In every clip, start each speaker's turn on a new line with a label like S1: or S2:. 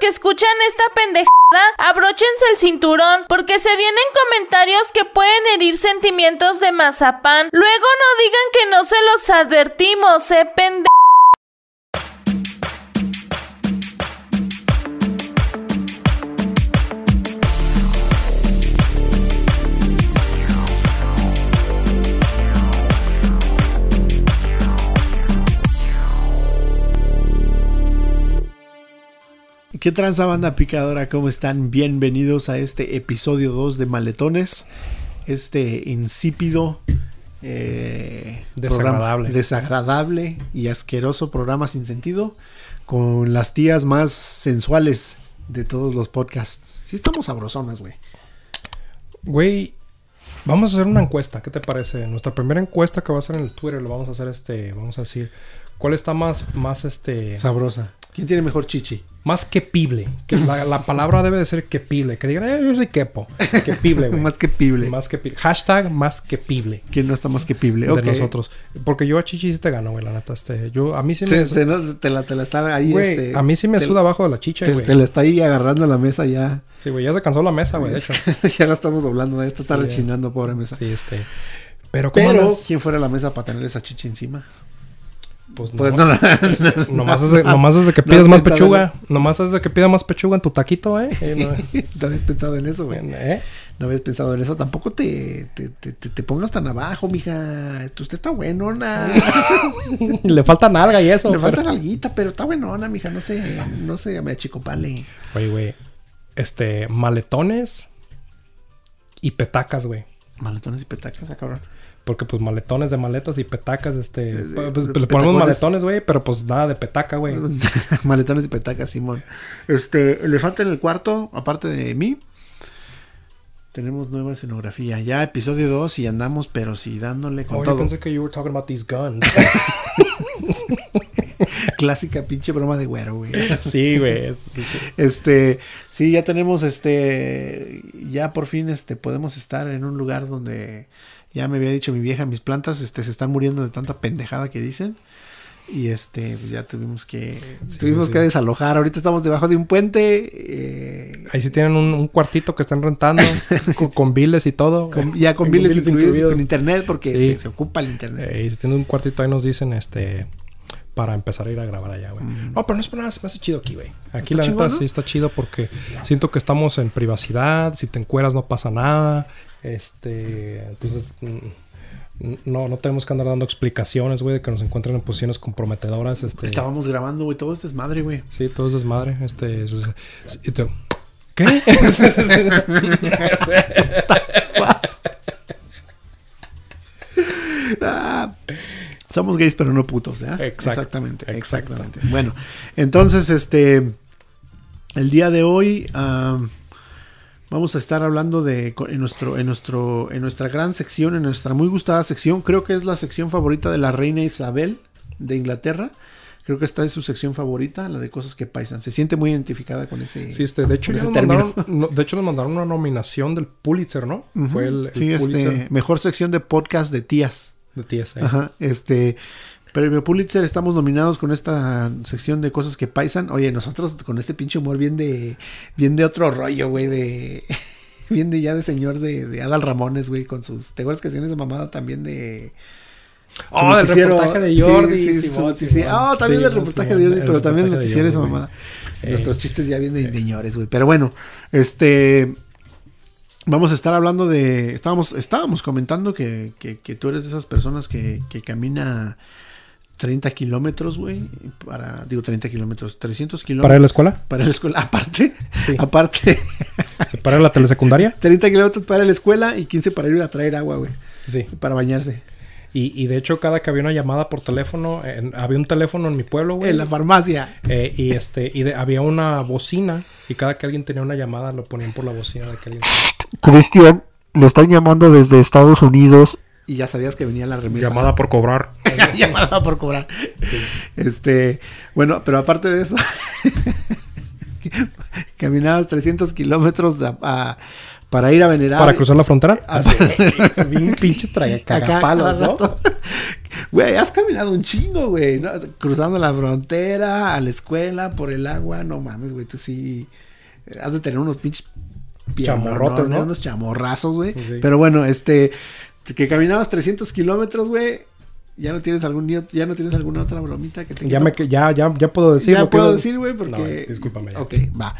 S1: que escuchan esta pendejada, abróchense el cinturón porque se vienen comentarios que pueden herir sentimientos de mazapán. Luego no digan que no se los advertimos, eh, pende...
S2: ¿Qué tranza banda picadora? ¿Cómo están? Bienvenidos a este episodio 2 de Maletones. Este insípido, eh,
S3: Desagradable.
S2: programa- desagradable y asqueroso programa sin sentido con las tías más sensuales de todos los podcasts. Sí estamos sabrosonas, güey.
S3: Güey, vamos a hacer una encuesta. ¿Qué te parece? Nuestra primera encuesta que va a ser en el Twitter, lo vamos a hacer este, vamos a decir, ¿cuál está más, más este,
S2: Sabrosa. ¿Quién tiene mejor chichi?
S3: Más quepible? Que la, la palabra debe de ser quepible. Que digan, eh, yo soy quepo. Quepible, güey.
S2: Más que pible.
S3: Más quepible. Hashtag más quepible.
S2: ¿Quién no está más que pible?
S3: De nosotros. Porque yo a Chichi sí te gano, güey, la neta. Este, yo, a mí sí me...
S2: no- te la, te la está ahí,
S3: güey,
S2: este,
S3: a mí sí me
S2: te-
S3: suda abajo de la chicha,
S2: Te,
S3: güey.
S2: te la está ahí agarrando la mesa ya.
S3: Sí, güey, ya se cansó la mesa, güey, de hecho.
S2: ya la estamos doblando. Esto está
S3: Sí,
S2: rechinando, pobre mesa.
S3: Sí, este... Pero, ¿cómo
S2: Pero? ¿quién fuera la mesa para tener esa chicha encima?
S3: Pues,
S2: Pues
S3: no,
S2: no, no,
S3: Nomás desde, nomás desde que
S2: No
S3: pidas más pechuga. Nomás desde que pidas más pechuga en tu taquito, ¿eh? Eh, no,
S2: habías pensado en eso, güey.
S3: ¿eh?
S2: No habías pensado en eso. Tampoco te, te, te, te- pongas tan abajo, mija. Esto- Usted está buenona.
S3: Le falta nalga y eso.
S2: Le falta
S3: pero-
S2: alguita, pero está buenona, mija. No sé, no sé, me achicopale.
S3: Oye, güey. Este, maletones y petacas, güey.
S2: Maletones y petacas, ah, cabrón.
S3: Porque, pues, maletones de maletas y petacas, este... Pues, le ponemos maletones, güey, pero pues nada de petaca, güey.
S2: Maletones y petacas, Simón. Este, elefante en el cuarto, aparte de mí. Tenemos nueva escenografía. Ya episodio 2 y andamos, pero sí, dándole con
S3: Oh, yo
S2: todo.
S3: pensé que you were talking about these guns.
S2: Clásica pinche broma de güero, güey.
S3: sí, güey. es-
S2: Este, sí, ya tenemos este, ya por fin este, podemos estar en un lugar donde ya me había dicho mi vieja, mis plantas este, se están muriendo de tanta pendejada que dicen. Y este, pues ya tuvimos que,
S3: Sí,
S2: tuvimos
S3: sí.
S2: que desalojar. Ahorita estamos debajo de un puente. eh,
S3: Ahí sí tienen un, un cuartito que están rentando con, con biles y todo.
S2: con- ya con
S3: Con
S2: biles
S3: biles
S2: incluidos,
S3: incluidos.
S2: con internet porque
S3: Sí.
S2: se, se ocupa el internet.
S3: Eh, y si tienen un cuartito ahí nos dicen, este, para empezar a ir a grabar allá, güey. No, pero no es por nada, se me hace chido aquí, güey. Aquí
S2: Mm.
S3: La neta
S2: ¿no?
S3: sí está chido porque siento que estamos en privacidad, si te encueras no pasa nada, este, entonces mm, no, no tenemos que andar dando explicaciones, güey, de que nos encuentren en posiciones comprometedoras, este.
S2: Estábamos grabando, güey, todo es madre, güey.
S3: Sí, todo es desmadre, este, es- es- es- ¿Qué?
S2: Ah, somos gays, pero no putos, ¿eh?
S3: Exacto,
S2: Exactamente,
S3: exacto.
S2: exactamente. Bueno, entonces, este, el día de hoy am, vamos a estar hablando de en nuestro, en nuestro, en nuestra gran sección, en nuestra muy gustada sección. Creo que es la sección favorita de la reina Isabel de Inglaterra. Creo que esta es su sección favorita, la de cosas que paisan. Se siente muy identificada con ese.
S3: Sí, este, de hecho, nos mandaron, no, de hecho nos mandaron una nominación del Pulitzer, ¿no? Fue el, el
S2: sí,
S3: Pulitzer
S2: este, mejor sección de podcast de tías.
S3: De TSA.
S2: Ajá, este premio Pulitzer estamos nominados con esta sección de cosas que paisan. Oye, nosotros con este pinche humor bien de bien de otro rollo, güey, de bien de ya de señor de, de Adal Ramones, güey, con sus ¿te acuerdas que hacían esa mamada también de
S3: Oh, del reportaje de Jordi.
S2: Sí, sí,
S3: Simón. Simón.
S2: Ah, también
S3: Sí,
S2: el reportaje
S3: Simón,
S2: de Jordi, pero también el
S3: de
S2: noticiero esa mamada.
S3: Eh,
S2: Nuestros chistes ya bien de, de señores, güey. Pero bueno, este Vamos a estar hablando de. Estábamos, estábamos comentando que, que, que tú eres de esas personas que, que camina 30 kilómetros, güey. Para. Digo 30 kilómetros, 300 kilómetros.
S3: ¿Para la escuela?
S2: Para la escuela. Aparte,
S3: Sí.
S2: aparte,
S3: ¿Se para la telesecundaria?
S2: 30 kilómetros para la escuela y 15 para ir a traer agua, güey.
S3: Sí.
S2: Para bañarse.
S3: Y, y de hecho, cada que había una llamada por teléfono, en- había un teléfono en mi pueblo, güey.
S2: En la farmacia.
S3: Eh, y este, y de- había una bocina. Y cada que alguien tenía una llamada, lo ponían por la bocina de que alguien.
S4: Cristian, le están llamando desde Estados Unidos.
S2: Y ya sabías que venía la remesa.
S3: Llamada por cobrar.
S2: llamada por cobrar. Este, bueno, pero aparte de eso, caminabas 300 kilómetros a- a- para ir a venerar.
S3: ¿Para cruzar la frontera?
S2: Ah,
S3: Así, bien pinche traga
S2: Acá,
S3: cagapalos,
S2: cada
S3: ¿no?
S2: Güey, has caminado un chingo, güey. ¿no? Cruzando la frontera, a la escuela, por el agua. No mames, güey. Tú sí. eh, Has de tener unos pinches.
S3: Chamorrotes, ¿no?
S2: Unos chamorrazos, güey. Pero bueno, este. Que caminabas 300 kilómetros, güey. Ya no tienes algún ya no tienes alguna otra bromita que te
S3: Ya, me, que- ya, ya, ya puedo decir.
S2: ya puedo
S3: iba-
S2: decir, güey, porque.
S3: No, discúlpame. ya.
S2: Ok, va.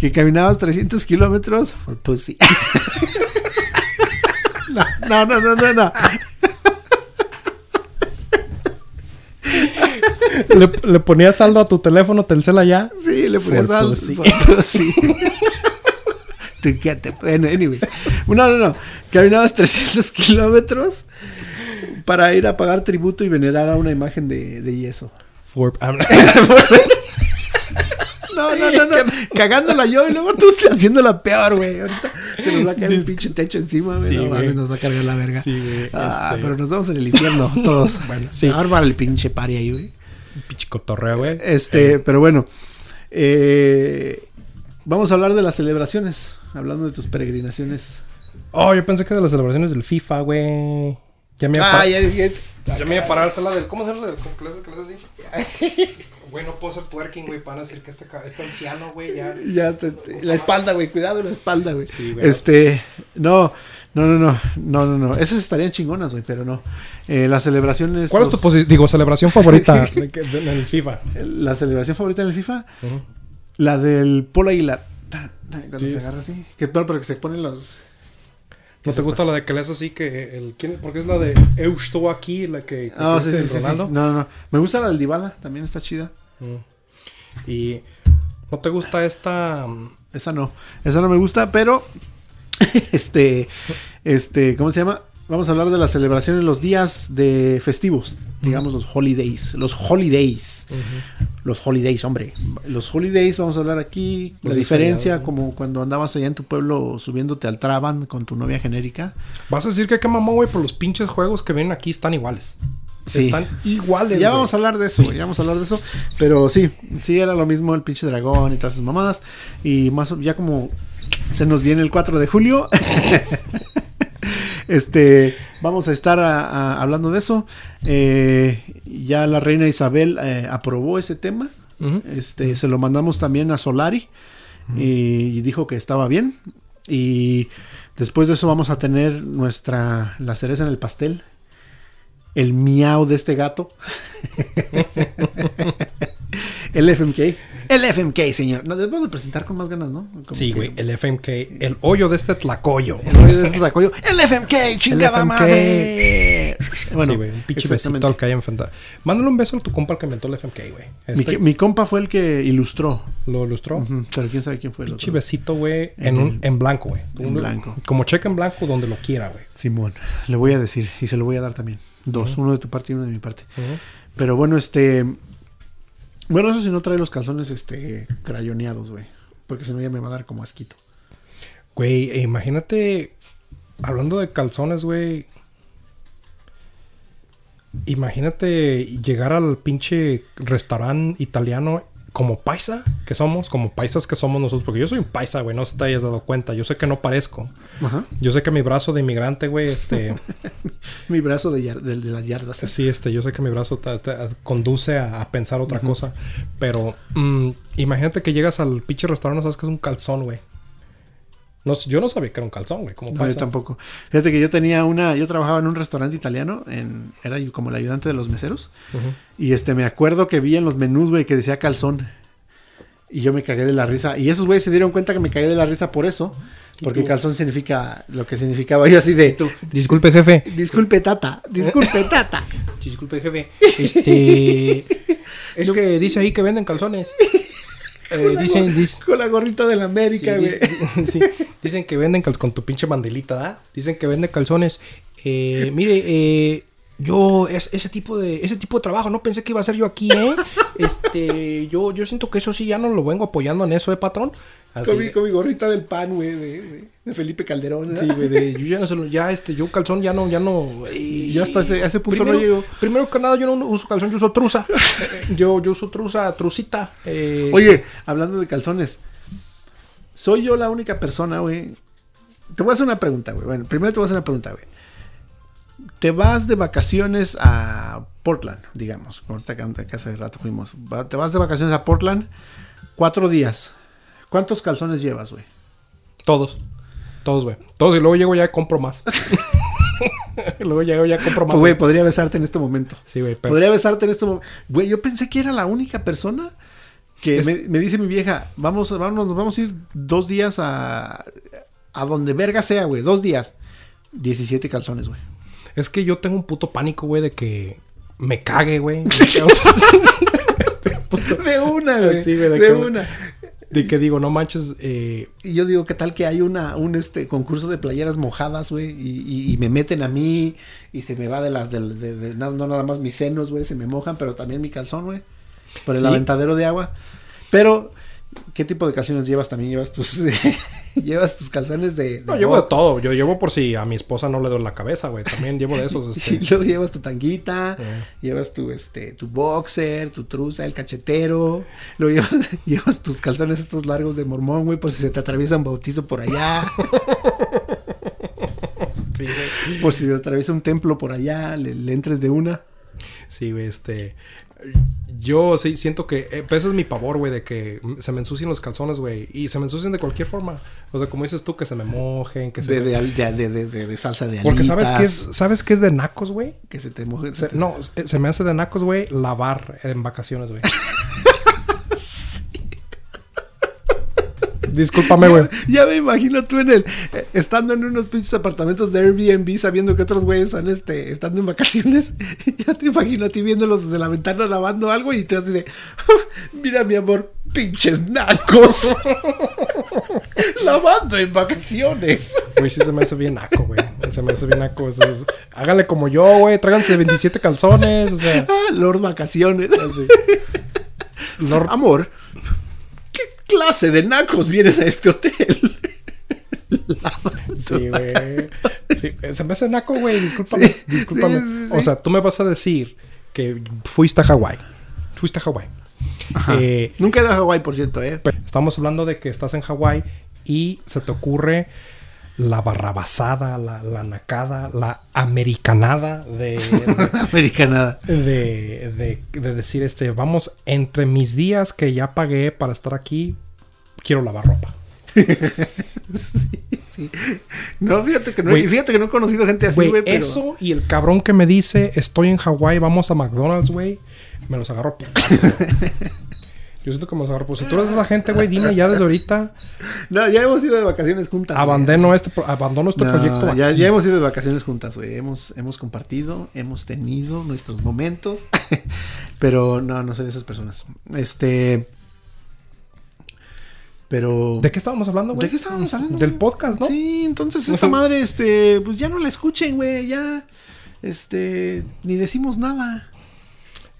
S2: Que caminabas 300 kilómetros for pussy. no, no, no, no, no.
S3: Le, le ponías saldo a tu teléfono Telcel allá.
S2: Sí, le ponías
S3: For
S2: al.
S3: pussy.
S2: for pussy. Bueno, anyways. No, no, no. Caminabas 300 kilómetros para ir a pagar tributo y venerar a una imagen de, de yeso.
S3: For- ah,
S2: No, no, no, no. Cagándola yo y luego tú haciéndola peor, güey. Ahorita se nos va a caer un pinche techo encima, güey.
S3: Sí,
S2: no,
S3: güey.
S2: nos va a cargar la verga.
S3: Sí, güey,
S2: Ah,
S3: este-
S2: pero nos vamos en el infierno todos.
S3: Bueno,
S2: sí. Armar el pinche pari ahí, güey.
S3: Pinche cotorreo, güey.
S2: Este, pero bueno. eh, vamos a hablar de las celebraciones. Hablando de tus peregrinaciones.
S3: Oh, yo pensé que de las celebraciones del FIFA, güey. Ya me iba a
S2: Ah, ya,
S3: me iba a parar sala del. ¿Cómo se llama? ¿Cómo que le así? Güey, no puedo ser twerking, güey, para decir que este, este anciano, güey, ya.
S2: ya te- te- la espalda, güey. Cuidado la espalda, güey.
S3: Sí, güey.
S2: Este, no, no, no, no, no, no, no. Esas estarían chingonas, güey, pero no. Eh, las celebraciones.
S3: ¿Cuál es tu
S2: los-
S3: posi- digo, celebración favorita en el FIFA?
S2: La celebración favorita en el FIFA, la del Polo Aguilar. Cuando
S3: Sí.
S2: se agarra así. Que no, pero que se ponen los.
S3: ¿No te gusta la de que le así que el quién? Porque es la de Eu estoy aquí, la que,
S2: Ah, sí,
S3: dice
S2: sí.
S3: Ronaldo.
S2: No, no, no. Me gusta la del Dybala, también está chida.
S3: Mm. Y ¿no te gusta esta
S2: Esa no, esa no me gusta, pero este, este, ¿cómo se llama? Vamos a hablar de la celebración en los días de festivos, digamos los holidays, los holidays, los holidays, hombre, los holidays, vamos a hablar aquí,
S3: Los
S2: la diferencia, como cuando andabas allá en tu pueblo subiéndote al Traban con tu novia genérica.
S3: Vas a decir que qué mamón, güey, pero los pinches juegos que vienen aquí están iguales.
S2: Sí.
S3: Están iguales.
S2: Ya vamos a hablar de eso, güey, ya vamos a hablar de eso. Pero sí, sí era lo mismo el pinche dragón y todas esas mamadas. Y más, ya como se nos viene el 4 de julio. este, vamos a estar a- a- hablando de eso. Eh, ya la reina Isabel eh, aprobó ese tema. Este, se lo mandamos también a Solari. Y dijo que estaba bien. Y después de eso vamos a tener nuestra, la cereza en el pastel. El miau de este gato. el FMK. El FMK, señor. Nos debemos de presentar con más ganas, ¿no? Como
S3: Sí,
S2: que-
S3: güey, el FMK, el hoyo de este tlacoyo.
S2: El rollo de este tacoyo. El FMK, chingada
S3: FMK.
S2: madre.
S3: Bueno, sí, güey, un pinche besito al que haya enfrentado. Mándale un beso a tu compa el que inventó el FMK, güey.
S2: Mi,
S3: Este,
S2: mi compa fue el que ilustró.
S3: lo ilustró.
S2: Pero quién sabe quién fue el
S3: Pinche
S2: otro.
S3: besito, güey,
S2: En
S3: en, un, en blanco, güey.
S2: en
S3: Un-
S2: blanco.
S3: Como cheque en blanco donde lo quiera, güey.
S2: Simón, le voy a decir y se lo voy a dar también. Dos, uno de tu parte y uno de mi parte. Pero bueno, este. Bueno, eso si no trae los calzones, este, crayoneados, güey. Porque si no ya me va a dar como asquito.
S3: Güey, e imagínate, hablando de calzones, güey. Imagínate llegar al pinche restaurante italiano como paisa que somos, como paisas que somos nosotros, porque yo soy un paisa, güey, no sé si te hayas dado cuenta, yo sé que no parezco.
S2: Ajá.
S3: Yo sé que mi brazo de inmigrante, güey, este,
S2: Mi brazo de, de- de las yardas.
S3: sí, este, yo sé que mi brazo conduce a, a pensar otra cosa, pero mm, imagínate que llegas al pinche restaurante, sabes que es un calzón, güey. No, yo no sabía que era un calzón, güey, como
S2: No, yo tampoco. Fíjate que yo tenía una, yo trabajaba en un restaurante italiano, en, era como el ayudante de los meseros. Y este, me acuerdo que vi en los menús, güey, que decía calzón. Y yo me cagué de la risa. Y esos güeyes se dieron cuenta que me cagué de la risa por eso. Porque
S3: tú?
S2: calzón significa lo que significaba yo así de...
S3: Disculpe, jefe.
S2: Disculpe, tata. Disculpe, tata.
S3: Disculpe, jefe. Este. es que dice ahí que venden calzones. Eh, dicen,
S2: Con la gorrita de la América, güey.
S3: dice- sí, dicen que venden calzones con tu pinche bandelita, ¿da? Dicen que venden calzones. Eh, mire, eh, yo es, ese tipo de ese tipo de trabajo no pensé que iba a ser yo aquí, ¿eh? Este, yo yo siento que eso sí ya no lo vengo apoyando en eso, ¿eh, patrón? Así
S2: Con mi, con mi gorrita del pan, güey, de, Felipe Calderón.
S3: Sí, güey, de- yo ya no se lo, ya este, yo calzón ya no, ya no. eh,
S2: Yo hasta ese- a ese punto no llego.
S3: Primero que nada, yo no uso calzón, yo uso truza. Yo, yo uso truza, trucita. eh,
S2: Oye, hablando de calzones. Soy yo la única persona, güey. Te voy a hacer una pregunta, güey. Bueno, primero te voy a hacer una pregunta, güey. te vas de vacaciones a Portland, digamos. Ahorita que que hace rato fuimos. Te vas de vacaciones a Portland cuatro días. ¿Cuántos calzones llevas, güey?
S3: Todos. Todos, güey. Todos. Y luego llego ya y compro más. Luego llego ya compro más.
S2: Pues, güey, podría besarte en este momento.
S3: Sí, güey. Pero...
S2: Podría besarte en este momento. Güey, yo pensé que era la única persona que
S3: Es-
S2: me, me dice mi vieja, vamos, vamos, nos vamos a ir dos días a, a donde verga sea, güey. Dos días. 17 calzones, güey.
S3: Es que yo tengo un puto pánico, güey, de que me cague, güey.
S2: De una, güey.
S3: Sí, güey, de
S2: de
S3: que-
S2: una.
S3: De que digo, no manches, eh,
S2: Y yo digo, ¿qué tal que hay una, un este concurso de playeras mojadas, güey? Y, y- y me meten a mí y se me va de las, del- de, de- no, no nada más mis senos, güey, se me mojan, pero también mi calzón, güey. Por el
S3: Sí.
S2: aventadero de agua. Pero, ¿qué tipo de calzones llevas? También llevas tus, llevas tus calzones de... de
S3: No, llevo de todo. Yo llevo por si a mi esposa no le doy la cabeza, güey. También llevo de esos,
S2: Y
S3: este.
S2: luego llevas tu tanguita, llevas tu este tu boxer, tu truza, el cachetero, luego llevas, llevas tus calzones estos largos de mormón, güey, por si se te atraviesa un bautizo por allá.
S3: Sí, güey.
S2: Por si te atraviesa un templo por allá, le, le entres de una.
S3: Sí, güey, este. Yo sí siento que. eh, pues ese es mi pavor, güey, de que se me ensucien los calzones, güey. Y se me ensucian de cualquier forma. O sea, como dices tú, que se me mojen, que se.
S2: De, de, al- de, de, de- de- de salsa de alitas.
S3: Porque sabes que es, ¿sabes qué es de nacos, güey?
S2: Que se te moje.
S3: Se- no, se, se me hace de nacos, güey, lavar en vacaciones, güey. Discúlpame, güey.
S2: Ya me imagino tú en el... eh, estando en unos pinches apartamentos de Airbnb, sabiendo que otros güeyes son este... Estando en vacaciones. Ya te imagino a ti viéndolos desde la ventana lavando algo y te así de... Mira, mi amor, pinches nacos. lavando en vacaciones.
S3: Güey, sí se me hace bien naco, güey. Se me hace bien naco. Eso es- Háganle como yo, güey. Tráiganse 27 calzones. O sea,
S2: Ah, Lord Vacaciones.
S3: Lord-
S2: Amor, ¿qué clase de nacos vienen a este hotel?
S3: Sí, güey. Sí, se me hace naco, güey. Discúlpame.
S2: Sí,
S3: Discúlpame.
S2: sí.
S3: O sea, tú me vas a decir que fuiste a Hawái. Fuiste a Hawái. Eh,
S2: Nunca he ido a Hawái, por cierto, ¿eh?
S3: estamos hablando de que estás en Hawái y se te ocurre la barrabasada, la, la nacada, la americanada de,
S2: Americanada.
S3: de, de- de decir, este, vamos, entre mis días que ya pagué para estar aquí, quiero lavar ropa.
S2: Sí. No, fíjate que no, fíjate que no he conocido gente así,
S3: Güey,
S2: pero...
S3: eso y el cabrón que me dice, estoy en Hawái, vamos a McDonald's, güey, me los agarro. Yo siento agarro. Pues si tú eres esa gente, güey, dime ya desde ahorita,
S2: No, ya hemos ido de vacaciones juntas. güey.
S3: abandono este, pro- abandono este
S2: No,
S3: proyecto.
S2: ya, ya hemos ido de vacaciones juntas, güey. Hemos, hemos compartido, hemos tenido nuestros momentos. pero no, no soy de esas personas. Este. Pero.
S3: ¿De qué estábamos hablando, güey?
S2: ¿De qué estábamos hablando?
S3: Del
S2: güey?
S3: podcast, ¿no?
S2: Sí, entonces esta madre, este, pues ya no la escuchen, güey, ya, este, ni decimos nada.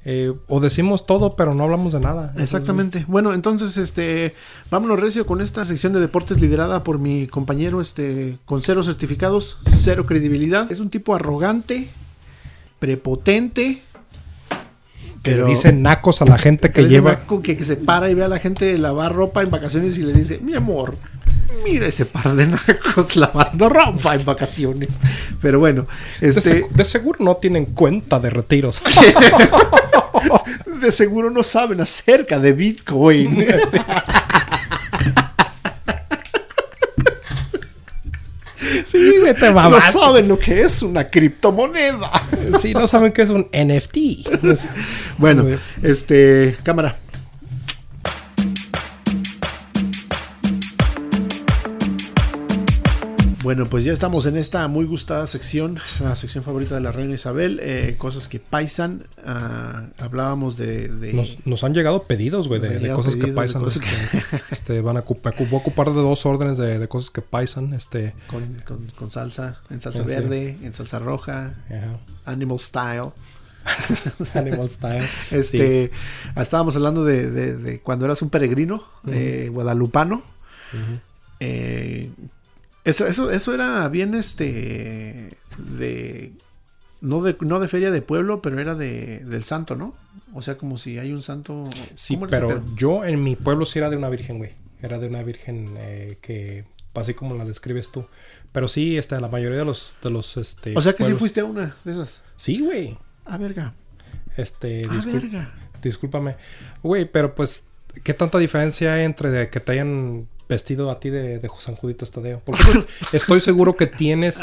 S3: Eh, o decimos todo, pero no hablamos de nada.
S2: Exactamente. Bueno, entonces, este, vámonos recio con esta sección de deportes liderada por mi compañero, este, con cero certificados, cero credibilidad. Es un tipo arrogante, prepotente.
S3: Que le dicen nacos a la gente que
S2: le dice
S3: lleva.
S2: naco que, que se para y ve a la gente lavar ropa en vacaciones y le dice, mi amor, mira ese par de nacos lavando ropa en vacaciones. Pero bueno,
S3: De,
S2: este,
S3: segu- de seguro no tienen cuenta de retiros.
S2: de seguro no saben acerca de Bitcoin.
S3: sí, güey, te
S2: no saben lo que es una criptomoneda.
S3: Sí, no saben qué es un NFT.
S2: Bueno, este, cámara. Bueno, pues ya estamos en esta muy gustada sección, la sección favorita de la reina Isabel, eh, cosas que paisan. ah, hablábamos de, de-
S3: Nos, nos han llegado pedidos, güey, de, cosas que
S2: pedidos
S3: paisan.
S2: cosas
S3: este, este, van a, ocup- voy a ocupar de dos órdenes de, de cosas que paisan. Este,
S2: con, con- con salsa, en salsa
S3: sí.
S2: verde, en salsa roja, animal style.
S3: Animal style.
S2: Este, estábamos hablando de, de- de cuando eras un peregrino eh, guadalupano. Eh, eso, eso, eso era bien este de no de no de feria de pueblo, pero era de del santo, ¿no? O sea, como si hay un santo.
S3: Sí,
S2: ¿cómo era ese
S3: pero yo en mi pueblo sí era de una virgen, güey. Era de una virgen eh, que, así como la describes tú. Pero sí, este, la mayoría de los, de los, este...
S2: O sea que sí fuiste a una de esas.
S3: Sí, güey.
S2: Ah, verga.
S3: Este,
S2: Ah,
S3: discul-
S2: verga.
S3: discúlpame. Güey, pero pues, ¿qué tanta diferencia hay entre que te hayan vestido a ti de, de San Juditas Tadeo? Porque estoy seguro que tienes,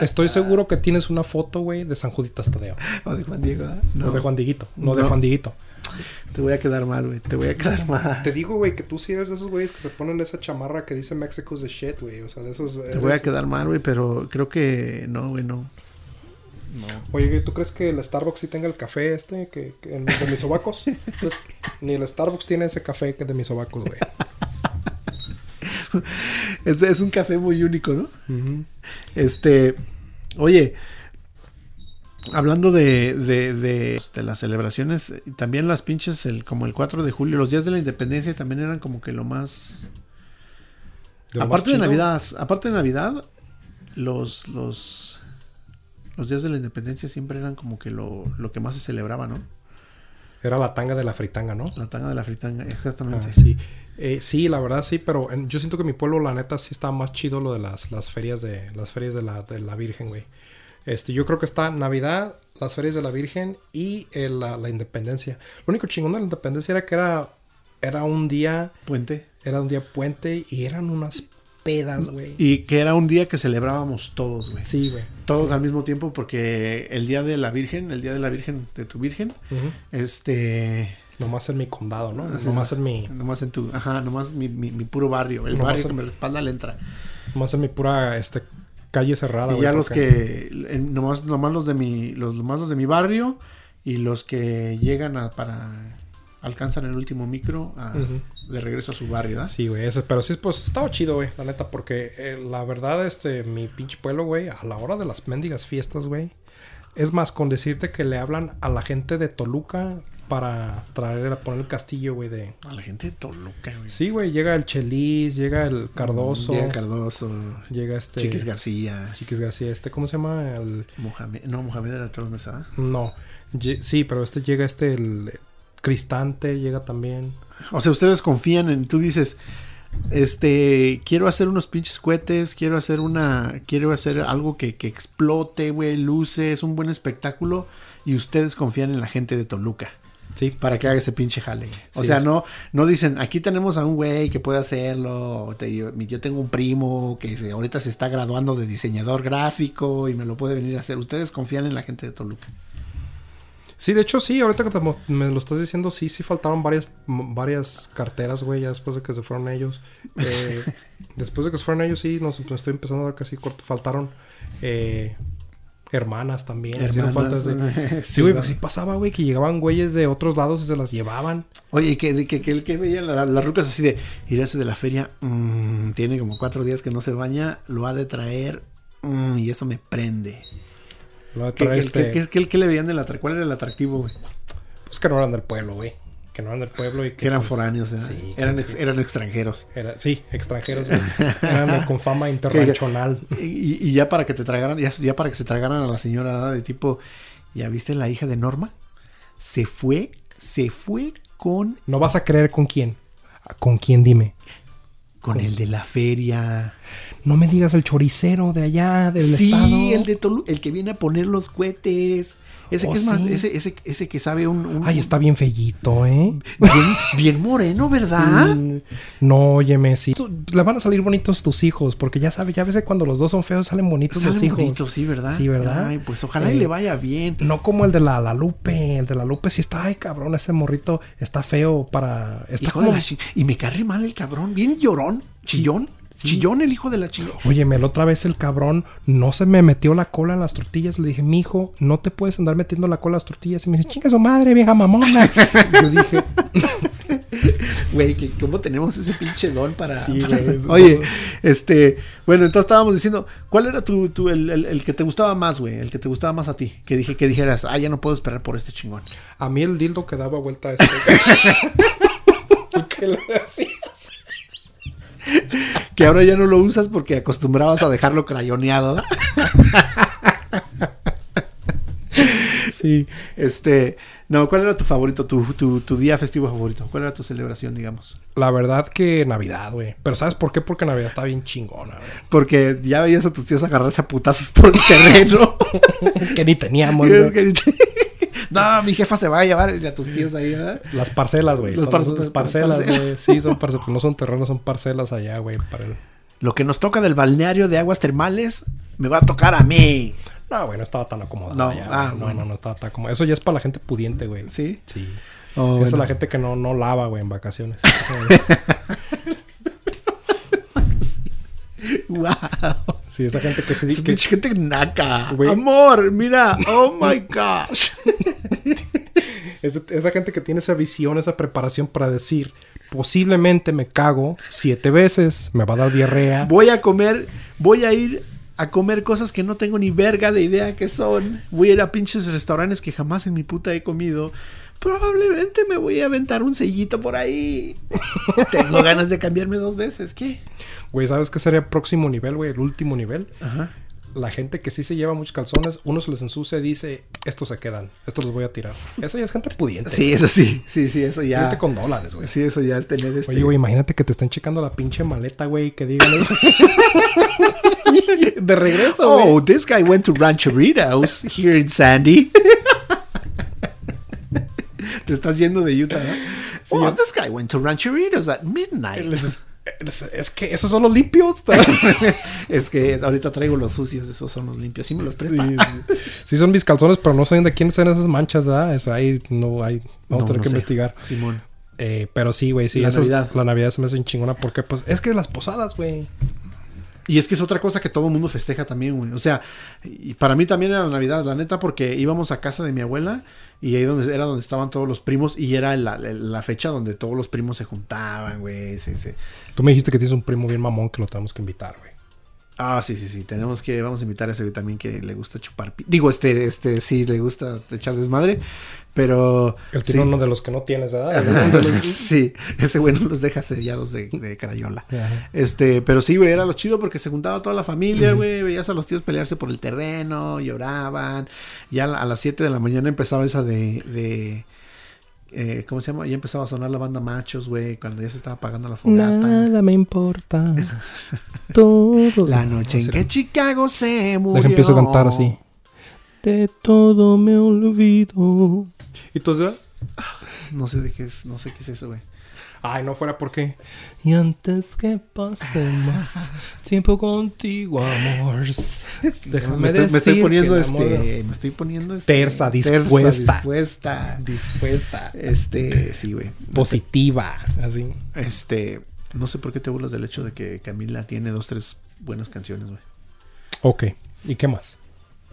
S3: estoy seguro que tienes una foto, güey, de San Juditas Tadeo.
S2: O de Juan Diego, ¿ah?
S3: No,
S2: No,
S3: de Juan Diguito, no, de
S2: No.
S3: Juan Diguito.
S2: te voy a quedar mal, güey. Te voy a quedar mal.
S3: Te digo, güey, que tú sí eres de esos güeyes que se ponen esa chamarra que dice Mexico's the shit, güey. O sea, de esos...
S2: Te voy a quedar mal, güey, pero creo que no, güey, no.
S3: Oye, güey, ¿tú crees que el Starbucks sí tenga el café este que, de mis sobacos? Pues, ni el Starbucks tiene ese café que de mis sobacos, güey.
S2: Es, es un café muy único, ¿no? Este, oye, hablando de, de, de, de las celebraciones, también las pinches, el, como el 4 de julio, los días de la independencia también eran como que lo más...
S3: De lo
S2: aparte
S3: más
S2: de. Navidad, aparte de Navidad, los, los, los días de la independencia siempre eran como que lo, lo que más se celebraba, ¿no?
S3: Era la tanga de la fritanga, ¿no?
S2: La tanga de la fritanga, exactamente.
S3: Ah, sí. Eh, sí, la verdad sí, pero en- yo siento que mi pueblo, la neta, sí está más chido lo de las, las ferias de las ferias de la, de la Virgen, güey. Este, yo creo que está Navidad, las ferias de la Virgen y eh, la, la Independencia. Lo único chingón de la Independencia era que era, era un día,
S2: Puente.
S3: era un día puente y eran unas pedas, güey.
S2: Y que era un día que celebrábamos todos, güey.
S3: Sí, güey.
S2: Todos al mismo tiempo porque el día de la Virgen, el día de la Virgen, de tu Virgen, este...
S3: Nomás en mi condado, ¿no? Nomás en mi,
S2: Nomás en tu... Ajá, nomás mi, mi, mi puro barrio. El
S3: Nomás
S2: barrio
S3: en-
S2: que me respalda le entra.
S3: nomás en mi pura, este, calle cerrada,
S2: y ya los
S3: porque-
S2: que... en- nomás, nomás los de mi... Los, nomás los de mi barrio y los que llegan a, para... Alcanzan el último micro a- de regreso a su barrio, ¿verdad?
S3: Sí, güey, pero sí, pues estaba chido, güey, la neta, porque eh, la verdad, este, mi pinche pueblo, güey, a la hora de las mendigas fiestas, güey, es más, con decirte que le hablan a la gente de Toluca para traer a poner el castillo, güey, de...
S2: A la gente de Toluca, güey.
S3: Sí, güey, llega el Chelis, llega el Cardoso,
S2: Llega
S3: llega,
S2: Cardoso.
S3: este...
S2: Chiquis García.
S3: Chiquis García, este, ¿cómo se llama? El...
S2: Mohamed. No, Mohamed era esa.
S3: No, sí, pero este llega este, el Cristante, llega también.
S2: O sea, ustedes confían en, tú dices, este, quiero hacer unos pinches cohetes, quiero hacer una, quiero hacer algo que, que explote, güey, luces, un buen espectáculo, y ustedes confían en la gente de Toluca
S3: Sí,
S2: para que haga ese pinche jale. O
S3: Sí,
S2: sea,
S3: es-
S2: no, no dicen, aquí tenemos a un güey que puede hacerlo, te- yo, yo tengo un primo que se- ahorita se está graduando de diseñador gráfico y me lo puede venir a hacer. Ustedes confían en la gente de Toluca.
S3: Sí, de hecho sí, ahorita que te me lo estás diciendo, sí, sí faltaron varias, varias carteras, güey, ya después de que se fueron ellos. Eh, después de que se fueron ellos, sí, nos, nos estoy empezando a ver que sí faltaron eh, hermanas también.
S2: Hermanas,
S3: faltas de-
S2: sí,
S3: güey, porque sí pasaba, güey, que llegaban güeyes de otros lados y se las llevaban.
S2: Oye, y que, de- que, que el que veía la- las rucas así de irse de la feria, mm, tiene como cuatro días que no se baña, lo ha de traer mm, y eso me prende.
S3: Lo de
S2: ¿Qué,
S3: traer
S2: qué-
S3: este-
S2: qué- qué- qué le veían del atractivo? ¿Cuál era el atractivo, güey?
S3: Pues que no eran del pueblo, güey. Que no eran del pueblo y que,
S2: Que eran
S3: pues,
S2: foráneos, ¿eh?
S3: Sí,
S2: eran, ex- eran extranjeros.
S3: era- sí, extranjeros. Eran con fama internacional.
S2: Y, y ya para que te tragaran, ya, ya para que se tragaran a la señora de tipo, ¿ya viste la hija de Norma? Se fue, se fue con,
S3: No vas a creer con quién. ¿Con quién, dime?
S2: con el de la feria.
S3: No me digas el choricero de allá, del
S2: sí,
S3: estado.
S2: el de Tolu, el que viene a poner los cohetes. Ese
S3: Oh,
S2: que es más,
S3: sí.
S2: ese, ese, ese que sabe un, un-
S3: Ay, está bien fellito, ¿eh?
S2: bien, bien moreno, ¿verdad?
S3: Mm, No, óyeme, sí. Tú- Le van a salir bonitos tus hijos, porque ya sabes, ya ves que cuando los dos son feos salen bonitos los hijos.
S2: bonitos, sí, ¿verdad?
S3: Sí, ¿verdad?
S2: Ay, pues ojalá y
S3: Eh,
S2: le vaya bien.
S3: No como el de la, la Lupe. El de la Lupe sí está, ay, cabrón, ese morrito está feo para. Está
S2: Hijo de la y me cae mal el cabrón, bien llorón, chillón,
S3: sí.
S2: Chillón el hijo de la chillón.
S3: Óyeme, la otra vez el cabrón no se me metió la cola en las tortillas. Le dije, mijo, no te puedes andar metiendo la cola en las tortillas. Y me dice, chinga su madre, vieja mamona. Yo dije,
S2: Güey, que cómo tenemos ese pinche don para.
S3: Sí,
S2: para- Oye, este, bueno, entonces estábamos diciendo, ¿cuál era tu, tu- el, el- el que te gustaba más, güey? El que te gustaba más a ti. Que dije, que dijeras, ah, ya no puedo esperar por este chingón.
S3: a mí el dildo que daba vuelta a este. ¿Qué le hacías?
S2: Que ahora ya no lo usas porque acostumbrabas a dejarlo crayoneado.
S3: Sí.
S2: Este, no, ¿cuál era tu favorito, tu, tu, tu día festivo favorito? ¿Cuál era tu celebración, digamos?
S3: La verdad que Navidad, güey. Pero ¿sabes por qué? Porque Navidad está bien chingona, güey.
S2: Porque ya veías a tus tíos agarrarse a putazos por el terreno.
S3: que ni teníamos, güey.
S2: No, mi jefa se va a llevar a tus tíos ahí, ¿verdad?
S3: Las parcelas, güey.
S2: Las par- par-
S3: parcelas, güey. Sí, son parcelas. No son terrenos, son parcelas allá, güey. Para el...
S2: Lo que nos toca del balneario de aguas termales me va a tocar a mí.
S3: No, güey, no estaba tan acomodado
S2: No, ah.
S3: No,
S2: bueno.
S3: no, no estaba tan acomodado. Eso ya es para la gente pudiente, güey.
S2: ¿Sí?
S3: Sí.
S2: Oh,
S3: Esa es la gente que no, no lava, güey, en vacaciones.
S2: Wow.
S3: sí, esa gente que se dice que...
S2: gente naca.
S3: Güey.
S2: Amor, mira. Oh my gosh.
S3: Esa, esa gente que tiene esa visión, esa preparación para decir, posiblemente me cago siete veces, me va a dar diarrea.
S2: Voy a comer, voy a ir a comer cosas que no tengo ni verga de idea que son. Voy a ir a pinches restaurantes que jamás en mi puta he comido. Probablemente me voy a aventar un sellito por ahí. tengo ganas de cambiarme dos veces. ¿Qué?
S3: Güey, ¿sabes qué sería el próximo nivel, güey? El último nivel.
S2: Ajá.
S3: La gente que sí se lleva muchos calzones, uno se les ensucia y dice, estos se quedan, estos los voy a tirar. Eso ya es gente pudiente.
S2: Sí, eso sí. Sí, sí, eso
S3: Es
S2: ya.
S3: Gente con dólares, güey.
S2: Sí, eso ya es tener este.
S3: Oye, güey, imagínate que te están checando la pinche maleta, güey, que digan eso. De regreso, güey.
S2: Oh, this guy went to Rancheritos here in Sandy. Te estás yendo de Utah, ¿no? oh, this guy went to Rancheritos at midnight.
S3: Es- es que esos son los limpios.
S2: es que ahorita traigo los sucios, esos son los limpios. Sí me los presta.
S3: sí. Sí son mis calzones, pero no saben de quién son esas manchas. Es ahí, no hay... Vamos
S2: No,
S3: a tener
S2: no
S3: que
S2: sé.
S3: investigar.
S2: Simón.
S3: Eh, pero sí, güey, sí.
S2: La
S3: esas-
S2: Navidad.
S3: La Navidad se me hace chingona porque, pues, es que las posadas, güey.
S2: Y es que es otra cosa que todo el mundo festeja también, güey. O sea, y para mí también era la Navidad, la neta, porque íbamos a casa de mi abuela y ahí donde era donde estaban todos los primos y era la, la- la fecha donde todos los primos se juntaban, güey. Sí, sí.
S3: Tú me dijiste que tienes un primo bien mamón que lo tenemos que invitar, güey.
S2: Ah, sí, sí, sí. Tenemos que, vamos a invitar a ese güey también que le gusta chupar. Digo, este, este, sí, le gusta echar desmadre, pero.
S3: El
S2: sí.
S3: tiene uno de los que no tienes, ¿verdad?
S2: sí, ese güey no los deja sellados de, de carayola.
S3: Ajá.
S2: Este, pero sí, güey, era lo chido porque se juntaba toda la familia, güey. Veías a los tíos pelearse por el terreno, lloraban. Ya a la- a las 7 de la mañana empezaba esa de. de eh, ¿Cómo se llama? Ya empezaba a sonar la banda Machos, güey, cuando ya se estaba apagando la fogata.
S3: Nada me importa. Todo.
S2: La noche en
S3: Así-
S2: que Chicago se murió.
S3: Deja empiezo a cantar así. De todo me olvido. ¿Y tú, Zed?
S2: No sé de qué es, no sé qué es eso, güey.
S3: Ay, no fuera porque. Y antes que pase más tiempo contigo, amor. Déjame
S2: me, estoy, me estoy poniendo este, me estoy poniendo este,
S3: Tersa, dispuesta.
S2: dispuesta.
S3: Dispuesta.
S2: Este, sí, güey.
S3: Positiva. Así.
S2: Este, no sé por qué te burlas del hecho de que Camila tiene dos, tres buenas canciones, güey.
S3: Ok. ¿Y qué más?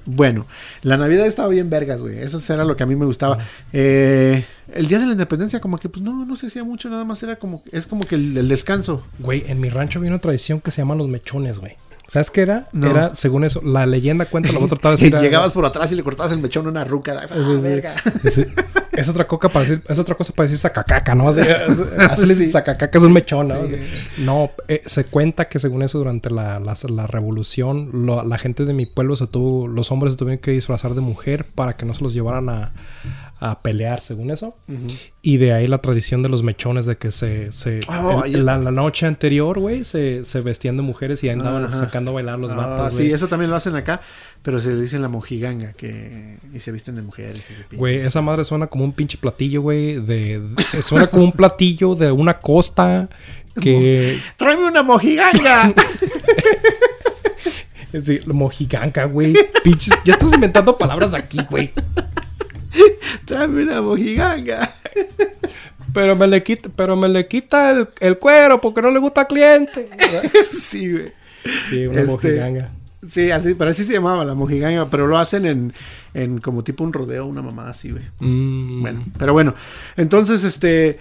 S2: Bueno, la Navidad estaba bien vergas, güey. Eso era lo que a mí me gustaba. Eh, el día de la independencia, como que, pues no, no se hacía mucho, nada más era como, es como que el, el descanso.
S3: Güey, en mi rancho había una tradición que se llama los mechones, güey. ¿Sabes qué era?
S2: No.
S3: Era, según eso, la leyenda cuenta, lo voy a tratar de decir.
S2: llegabas por atrás y le cortabas el mechón a una ruca. Ah, verga.
S3: Es, otra coca para decir, es otra cosa para decir sacacaca, ¿no? Así, es- así le dicen
S2: Sí.
S3: sacacaca es un mechón, ¿no?
S2: Sí.
S3: No, eh, se cuenta que según eso durante la, la, la revolución, lo- la gente de mi pueblo se tuvo, los hombres se tuvieron que disfrazar de mujer para que no se los llevaran a, a pelear, según eso. Y de ahí la tradición de los mechones de que se, se
S2: Oh,
S3: el-
S2: ya-
S3: la, la noche anterior, güey, se, se vestían de mujeres y andaban
S2: Ajá.
S3: sacando a bailar los
S2: Ah,
S3: vatos,
S2: sí, eso también lo hacen acá, pero se le dicen la mojiganga, que y se visten de mujeres.
S3: Güey, esa madre suena como un pinche platillo, güey. De, de- suena como un platillo de una costa que.
S2: ¡Tráeme una mojiganga!
S3: Es decir, mojiganca, güey. Pinches. Ya estás inventando palabras aquí, güey.
S2: ¡Tráeme una mojiganga!
S3: Pero me le quita, pero me le quita el, el cuero porque no le gusta al cliente.
S2: sí, güey.
S3: Sí, una
S2: Este,
S3: mojiganga.
S2: Sí, así, pero así se llamaba la mojiganga, pero lo hacen en, en como tipo un rodeo, una mamá así, güey.
S3: Mm.
S2: Bueno, pero bueno, entonces, este,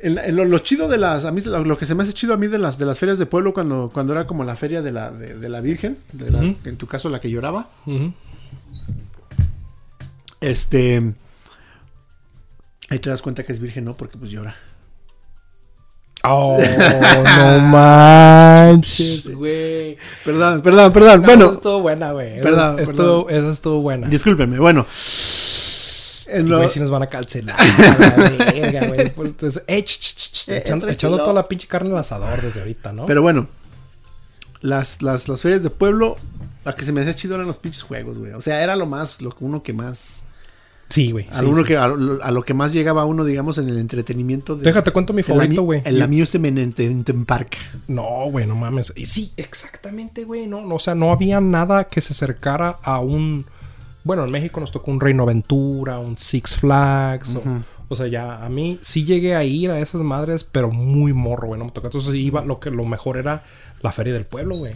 S2: en- en lo, lo chido de las, a mí lo, lo que se me hace chido a mí de las, de las ferias de pueblo cuando, cuando era como la feria de la, de, de la Virgen, de la-
S3: Ujú.
S2: en tu caso la que lloraba. Este, ahí te das cuenta que es virgen, ¿no? Porque pues llora.
S3: Oh, no manches, güey.
S2: Perdón, perdón, perdón.
S3: No,
S2: bueno,
S3: esa estuvo buena, güey.
S2: Perdón,
S3: Esa
S2: perdón.
S3: estuvo, buena.
S2: discúlpenme. Bueno. En lo-
S3: güey, si nos van a cancelar. eh, echando, toda la pinche carne al asador desde ahorita, ¿no?
S2: Pero bueno, las, las, las ferias de pueblo, la que se me hacía chido eran los pinches juegos, güey. O sea, era lo más, lo que uno que más,
S3: sí, güey.
S2: a,
S3: sí,
S2: lo uno
S3: sí.
S2: que, a, lo, a lo que más llegaba uno, digamos, en el entretenimiento. De,
S3: Déjate cuento mi favorito, güey.
S2: El Amusement en, en Park.
S3: No, güey, no mames. Y sí, exactamente, güey. No, no, o sea, no había nada que se acercara a un. Bueno, en México nos tocó un Reino Aventura, un Six Flags. o- o, sea, ya a mí sí llegué a ir a esas madres, pero muy morro, güey. No me tocó. Entonces iba, lo que lo mejor era la feria del pueblo, güey.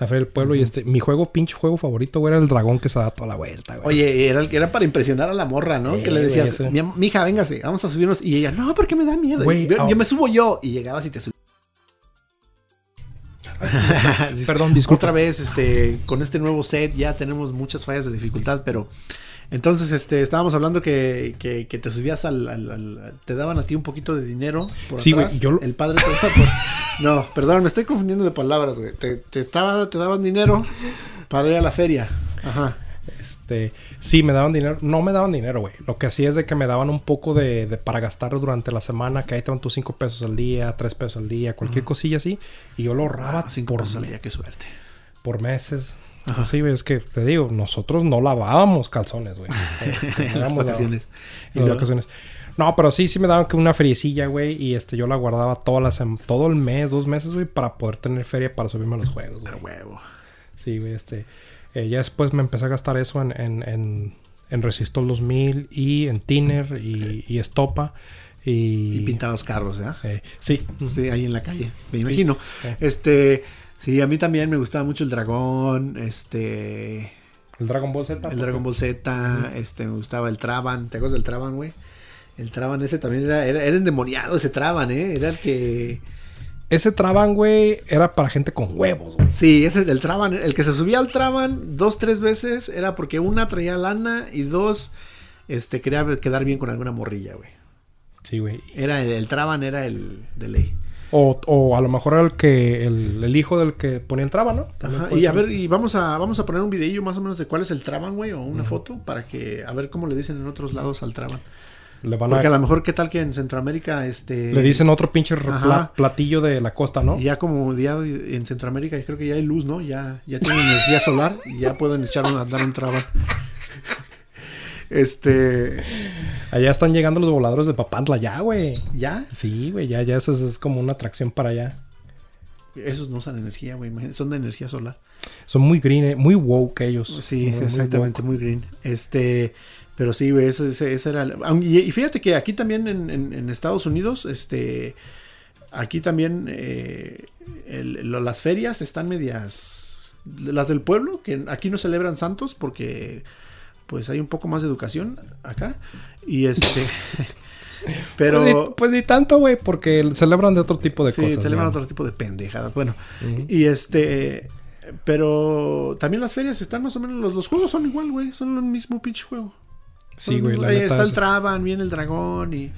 S3: La feria del pueblo. Y este, mi juego, pinche juego favorito, güey, era el dragón que se da toda la vuelta, güey.
S2: Oye, era, era para impresionar a la morra, ¿no?
S3: Sí,
S2: que le decías, mi, mija, véngase, vamos a subirnos. Y ella, no, porque me da miedo.
S3: Güey,
S2: yo, yo me subo yo. Y llegabas y te subías.
S3: Perdón, disculpa.
S2: Otra vez, este, con este nuevo set ya tenemos muchas fallas de dificultad, pero entonces, este, estábamos hablando que, que, que te subías al, al- al- te daban a ti un poquito de dinero por
S3: Sí, güey, yo
S2: el padre te daba por- no, perdón, me estoy confundiendo de palabras, güey. Te, te estaba, te daban dinero para ir a la feria. Ajá.
S3: Este, sí, me daban dinero. No me daban dinero, güey. Lo que hacía es de que me daban un poco de, de para gastar durante la semana, que ahí te tus 5 pesos al día, 3 pesos al día, cualquier cosilla así. Y yo lo ahorraba
S2: Ah, cinco
S3: por,
S2: pesos al día, qué suerte.
S3: por meses. Así, güey, es que te digo, nosotros no lavábamos calzones, güey. Este,
S2: En las
S3: éramos
S2: vacaciones.
S3: en las vacaciones. No, pero sí, sí me daban que una feriecilla, güey, y este, yo la guardaba todas las, sem- todo el mes, dos meses, güey, para poder tener feria para subirme a los juegos, güey.
S2: Huevo.
S3: Sí, güey, este. eh, ya después me empecé a gastar eso en, en, en, en Resistol 2000 y en Tiner y, y Estopa. Y,
S2: Y pintabas carros, ¿eh?
S3: eh, sí.
S2: Sí, ahí en la calle, me imagino.
S3: Eh.
S2: Este, sí, a mí también me gustaba mucho el dragón, este,
S3: El Dragon Ball Z.
S2: el Dragon Ball Z, este, me gustaba el Traban, ¿te acuerdas del Traban, güey? El Traban ese también era, era, era endemoniado ese Traban, ¿eh? Era el que,
S3: Ese Traban, güey, era para gente con huevos, güey.
S2: sí, ese el Traban, el que se subía al Traban dos, tres veces era porque una traía lana y dos, este, quería quedar bien con alguna morrilla, güey.
S3: Sí, güey.
S2: Era el, el Traban era el de ley.
S3: O, o a lo mejor el que, el, el hijo del que ponía el Traban, ¿no? También
S2: Ajá,
S3: puede
S2: y a ver, y vamos a, vamos a poner un videillo más o menos de cuál es el Traban, güey, o una foto, para que, a ver cómo le dicen en otros lados al Traban.
S3: este. Le van
S2: Porque a
S3: a,
S2: lo mejor, ¿qué tal que en Centroamérica, este...
S3: le dicen otro pinche pla- platillo de la costa, ¿no?
S2: y Ya como día en Centroamérica, creo que ya hay luz, ¿no? Ya, ya tienen energía solar y ya pueden echar un, dar un Traban. Este...
S3: Allá están llegando los voladores de Papantla, ya, güey.
S2: ¿Ya?
S3: Sí, güey, ya, ya eso es, es como una atracción para allá.
S2: Esos no usan energía, güey, son de energía solar.
S3: Son muy green, eh, muy woke ellos.
S2: Sí,
S3: Muy-
S2: exactamente, muy green. Este, pero sí, güey, ese, ese- ese era. el- y, y fíjate que aquí también en, en- en Estados Unidos, este, aquí también eh, el- las ferias están medias, las del pueblo, que aquí no celebran santos porque, pues, hay un poco más de educación acá y este, pero
S3: Pues ni, pues ni tanto, güey, porque celebran de otro tipo de
S2: sí,
S3: cosas.
S2: celebran
S3: ¿no?
S2: otro tipo de pendejadas. Bueno, y este. Pero también las ferias están más o menos. Los, los juegos son igual, güey. Son el mismo pinche juego.
S3: Sí, güey,
S2: Está
S3: es-
S2: el Traban, viene el dragón y.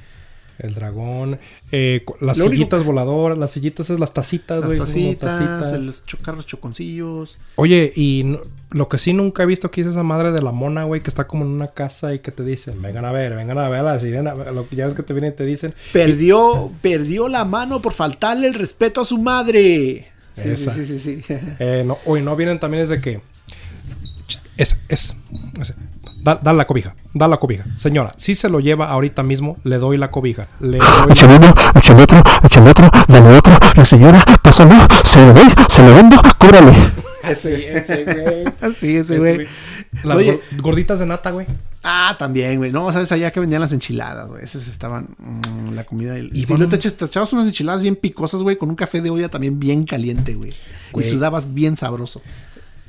S3: El dragón, eh, las
S2: Lo
S3: sillitas voladoras, las sillitas es las tacitas,
S2: Las
S3: como
S2: tacitas,
S3: tacitas.
S2: los cho- carros choconcillos.
S3: Oye, y no- lo que sí nunca he visto aquí es esa madre de la mona, güey, que está como en una casa y que te dicen, vengan a ver, vengan a ver a la sirena. Lo que ya ves que te vienen y te dicen,
S2: Perdió, perdió la mano por faltarle el respeto a su madre. Sí, sí, sí, sí, sí.
S3: eh, no, hoy no vienen también es de que, es, es, es, da, da la cobija, da la cobija. Señora, si se lo lleva ahorita mismo, le doy la cobija. Le doy
S4: Échale uno, échale otro, échale otro, dale otro. La señora, pásalo, se lo doy, se lo vendo, cúbrale.
S2: Ese,
S3: ese, güey.
S2: Sí, ese, güey.
S3: Las
S2: Oye.
S3: gorditas de nata, güey.
S2: Ah, también, güey. No, sabes, allá que vendían las enchiladas, güey. Esas estaban. mm, la comida. Y,
S3: Y
S2: y
S3: bueno-
S2: te, echas- te echabas unas enchiladas bien picosas, güey, con un café de olla también bien caliente. Güey. Y sudabas bien sabroso.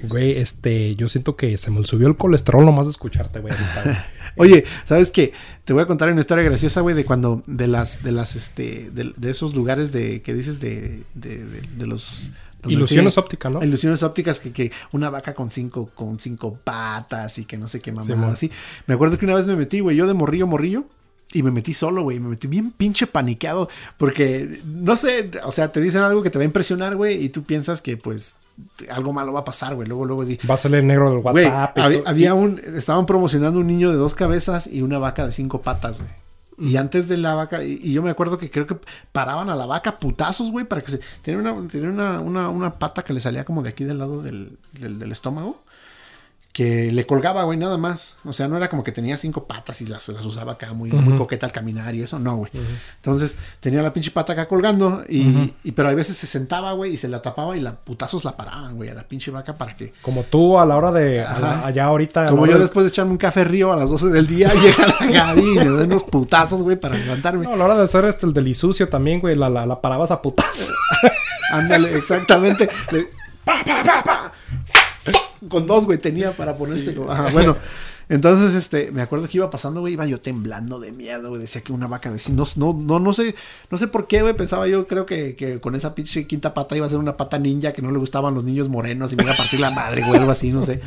S3: Güey, este, yo siento que se me subió el colesterol nomás de escucharte, güey.
S2: Oye, ¿sabes qué? Te voy a contar una historia graciosa, güey, de cuando, de las, de las, este, de, de esos lugares de, que dices de, de, de, de los...
S3: Ilusiones ópticas, ¿no?
S2: Ilusiones ópticas que, que una vaca con cinco, con cinco patas y que no sé qué mamada
S3: mon.
S2: así. Me acuerdo que una vez me metí, güey, yo de morrillo, morrillo. Y me metí solo, güey. Me metí bien pinche paniqueado. Porque, no sé, o sea, te dicen algo que te va a impresionar, güey. Y tú piensas que, pues, algo malo va a pasar, güey. Luego, luego di.
S3: Va a salir negro del WhatsApp.
S2: había, un. Estaban promocionando un niño de dos cabezas y una vaca de cinco patas, güey. Y antes de la vaca, y, y yo me acuerdo que creo que paraban a la vaca putazos, güey, para que se. Tenía una, tenía una, una, una pata que le salía como de aquí del lado del, del, del estómago. Que le colgaba, güey, nada más. O sea, no era como que tenía cinco patas y las, las usaba acá muy, muy coqueta al caminar y eso, no, güey. Entonces, tenía la pinche pata acá colgando, y, y- pero a veces se sentaba, güey, y se la tapaba y la putazos la paraban, güey, a la pinche vaca para que
S3: Como tú a la hora de. la- allá ahorita.
S2: como yo
S3: de-
S2: después de echarme un café río a las 12 del día, llega la Gaby y me da unos putazos, güey, para levantarme.
S3: No, a la hora de hacer este, el delisucio también, güey. La, la, la parabas a putas.
S2: Ándale, exactamente. Le- pa, pa, pa, pa. Con dos, güey, tenía para ponérselo. Ajá, bueno. Entonces, este, me acuerdo que iba pasando, güey, iba yo temblando de miedo, güey. Decía que una vaca de no, no, no, no sé, no sé por qué, güey. Pensaba yo, creo que, que con esa pinche quinta pata iba a ser una pata ninja que no le gustaban los niños morenos y me iba a partir la madre, güey, algo así, no sé.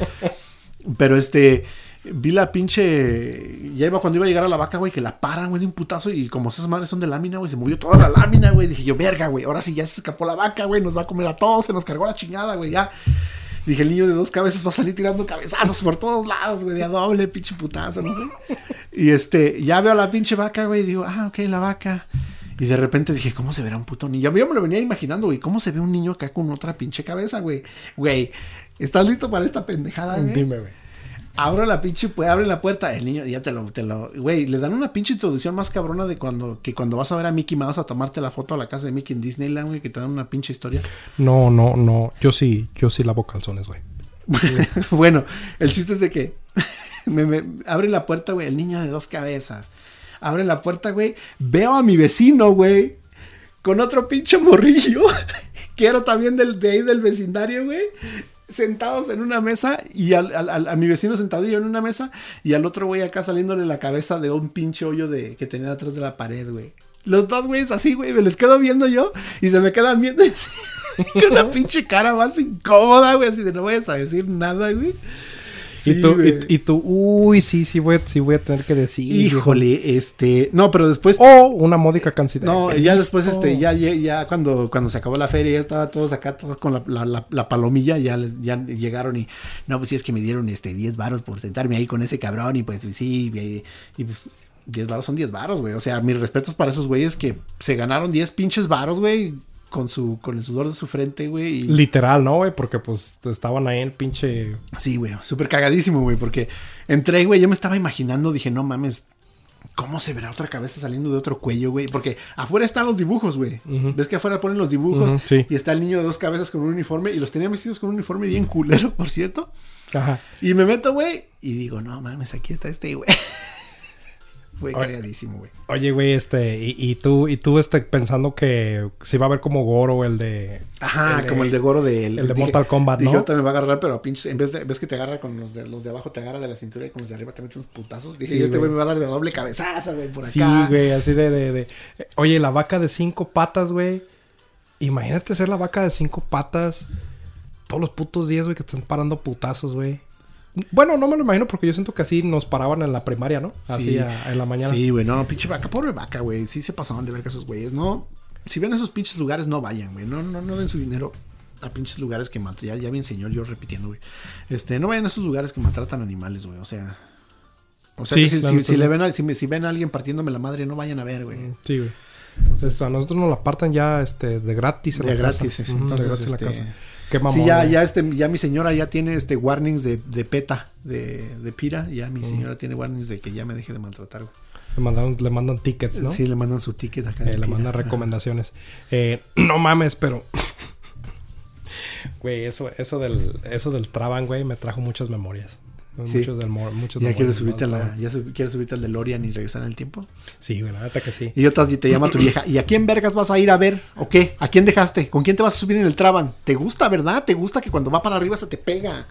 S2: Pero este, vi la pinche. Ya iba cuando iba a llegar a la vaca, güey, que la paran, güey, de un putazo. Y como esas madres son de lámina, güey, se movió toda la lámina, güey. Dije yo, verga, güey, ahora sí ya se escapó la vaca, güey, nos va a comer a todos, se nos cargó la chingada, güey, ya. Dije, el niño de dos cabezas va a salir tirando cabezazos por todos lados, güey, de a doble, pinche putazo, no sé. Y este, ya veo a la pinche vaca, güey, y digo, ah, ok, la vaca. Y de repente dije, ¿cómo se verá un puto niño? Yo me lo venía imaginando, güey, ¿cómo se ve un niño acá con otra pinche cabeza, güey? Güey, ¿estás listo para esta pendejada, güey?
S3: Dime, güey.
S2: Abro la pinche, pues abre la puerta, el niño ya te lo, te lo, güey, le dan una pinche introducción más cabrona de cuando, que cuando vas a ver a Mickey Mouse a tomarte la foto a la casa de Mickey en Disneyland, güey, que te dan una pinche historia.
S3: No, no, no. Yo sí, yo sí lavo calzones, güey.
S2: bueno, el chiste es de que me, me- abre la puerta, güey, el niño de dos cabezas. Abre la puerta, güey, veo a mi vecino, güey, con otro pinche morrillo, que era también del, de ahí del vecindario, güey. Sentados en una mesa y al, al- a mi vecino sentadillo en una mesa y al otro güey acá saliéndole la cabeza de un pinche hoyo de, que tenía atrás de la pared, güey. Los dos güeyes así, güey, me les quedo viendo yo y se me quedan viendo así, con una pinche cara más incómoda, güey, así de no vayas a decir nada, güey.
S3: Y, tú, y, y tú, uy, sí, sí voy, sí voy a tener que decir.
S2: Híjole, este, no, pero después
S3: O una módica cantidad.
S2: no, ya después, este, ya, ya, ya cuando, cuando se acabó la feria, ya estaba todos acá, todos con la, la, la- la palomilla, ya les, ya llegaron y, no, pues sí es que me dieron, este, 10 varos por sentarme ahí con ese cabrón y pues sí, y, y, pues 10 varos son 10 varos, güey, o sea, mis respetos para esos güeyes que se ganaron 10 pinches varos, güey, con su, con el sudor de su frente, güey, y...
S3: Literal, ¿no, güey? Porque pues estaban ahí en pinche.
S2: Sí, güey, súper cagadísimo, güey, porque entré, güey, yo me estaba imaginando, dije, no mames, ¿cómo se verá otra cabeza saliendo de otro cuello, güey? Porque afuera están los dibujos, güey. ¿Ves que afuera ponen los dibujos?
S3: Sí.
S2: Y está el niño de dos cabezas con un uniforme, y los tenían vestidos con un uniforme bien culero, por cierto.
S3: Ajá.
S2: Y me meto, güey, y digo, no mames, aquí está este, güey.
S3: Oye.
S2: cagadísimo, güey.
S3: Oye, güey, este, y, y tú, y tú, este, pensando que se iba a ver como Goro el de.
S2: Ajá, como el de Goro de...
S3: el de Mortal Kombat,
S2: dije,
S3: ¿no?
S2: ahorita me va a agarrar, pero a pinches... En vez de... ¿Ves que te agarra con los de, los de abajo, te agarra de la cintura y con los de arriba te mete unos putazos? Dije,
S3: Sí,
S2: este
S3: güey.
S2: güey me va a dar de doble cabezazo, güey, por acá.
S3: Sí, güey, así de, de, de- Oye, la vaca de cinco patas, güey. Imagínate ser la vaca de cinco patas todos los putos días, güey, que están parando putazos, güey. Bueno, no me lo imagino porque yo siento que así nos paraban en la primaria, ¿no? Así
S2: Sí.
S3: a- en la mañana.
S2: Sí, güey, no, pinche vaca, pobre vaca, güey. Sí se pasaban de verga esos güeyes, ¿no? Si ven esos pinches lugares, no vayan, güey. No, no, no den su dinero a pinches lugares que maltratan. Ya, ya bien señor, yo repitiendo, güey. Este, no vayan a esos lugares que maltratan animales, güey. O sea. O sea,
S3: Sí,
S2: que si, si- le ven a, si, me- si ven a alguien partiéndome la madre, no vayan a ver, güey.
S3: Sí, güey. Entonces, a nosotros nos la partan ya este, de gratis en
S2: De
S3: la
S2: gratis,
S3: casa.
S2: sí,
S3: Ujú,
S2: entonces,
S3: de gratis en la
S2: este,
S3: casa. Qué mamón.
S2: sí, ya, ya, este, ya mi señora ya tiene este warnings de, de PETA, de, de Pira. Ya mi señora tiene warnings de que ya me deje de maltratar, güey.
S3: Le, mandaron, le mandan tickets, ¿no?
S2: Sí, le mandan su ticket acá.
S3: Eh, le mandan recomendaciones. Eh, no mames, pero. Güey, eso, eso del, eso del Traban, güey, me trajo muchas memorias.
S2: Sí.
S3: Muchos del mo- muchos
S2: ¿Ya quieres subirte, a la,
S3: Traban.
S2: ya sub- quieres subirte al DeLorean y regresar en el tiempo?
S3: Sí, güey, la neta que sí.
S2: Y otras y te llama tu vieja. ¿Y a quién vergas vas a ir a ver? ¿O qué? ¿A quién dejaste? ¿Con quién te vas a subir en el Traban? ¿Te gusta, verdad? ¿Te gusta que cuando va para arriba se te pega?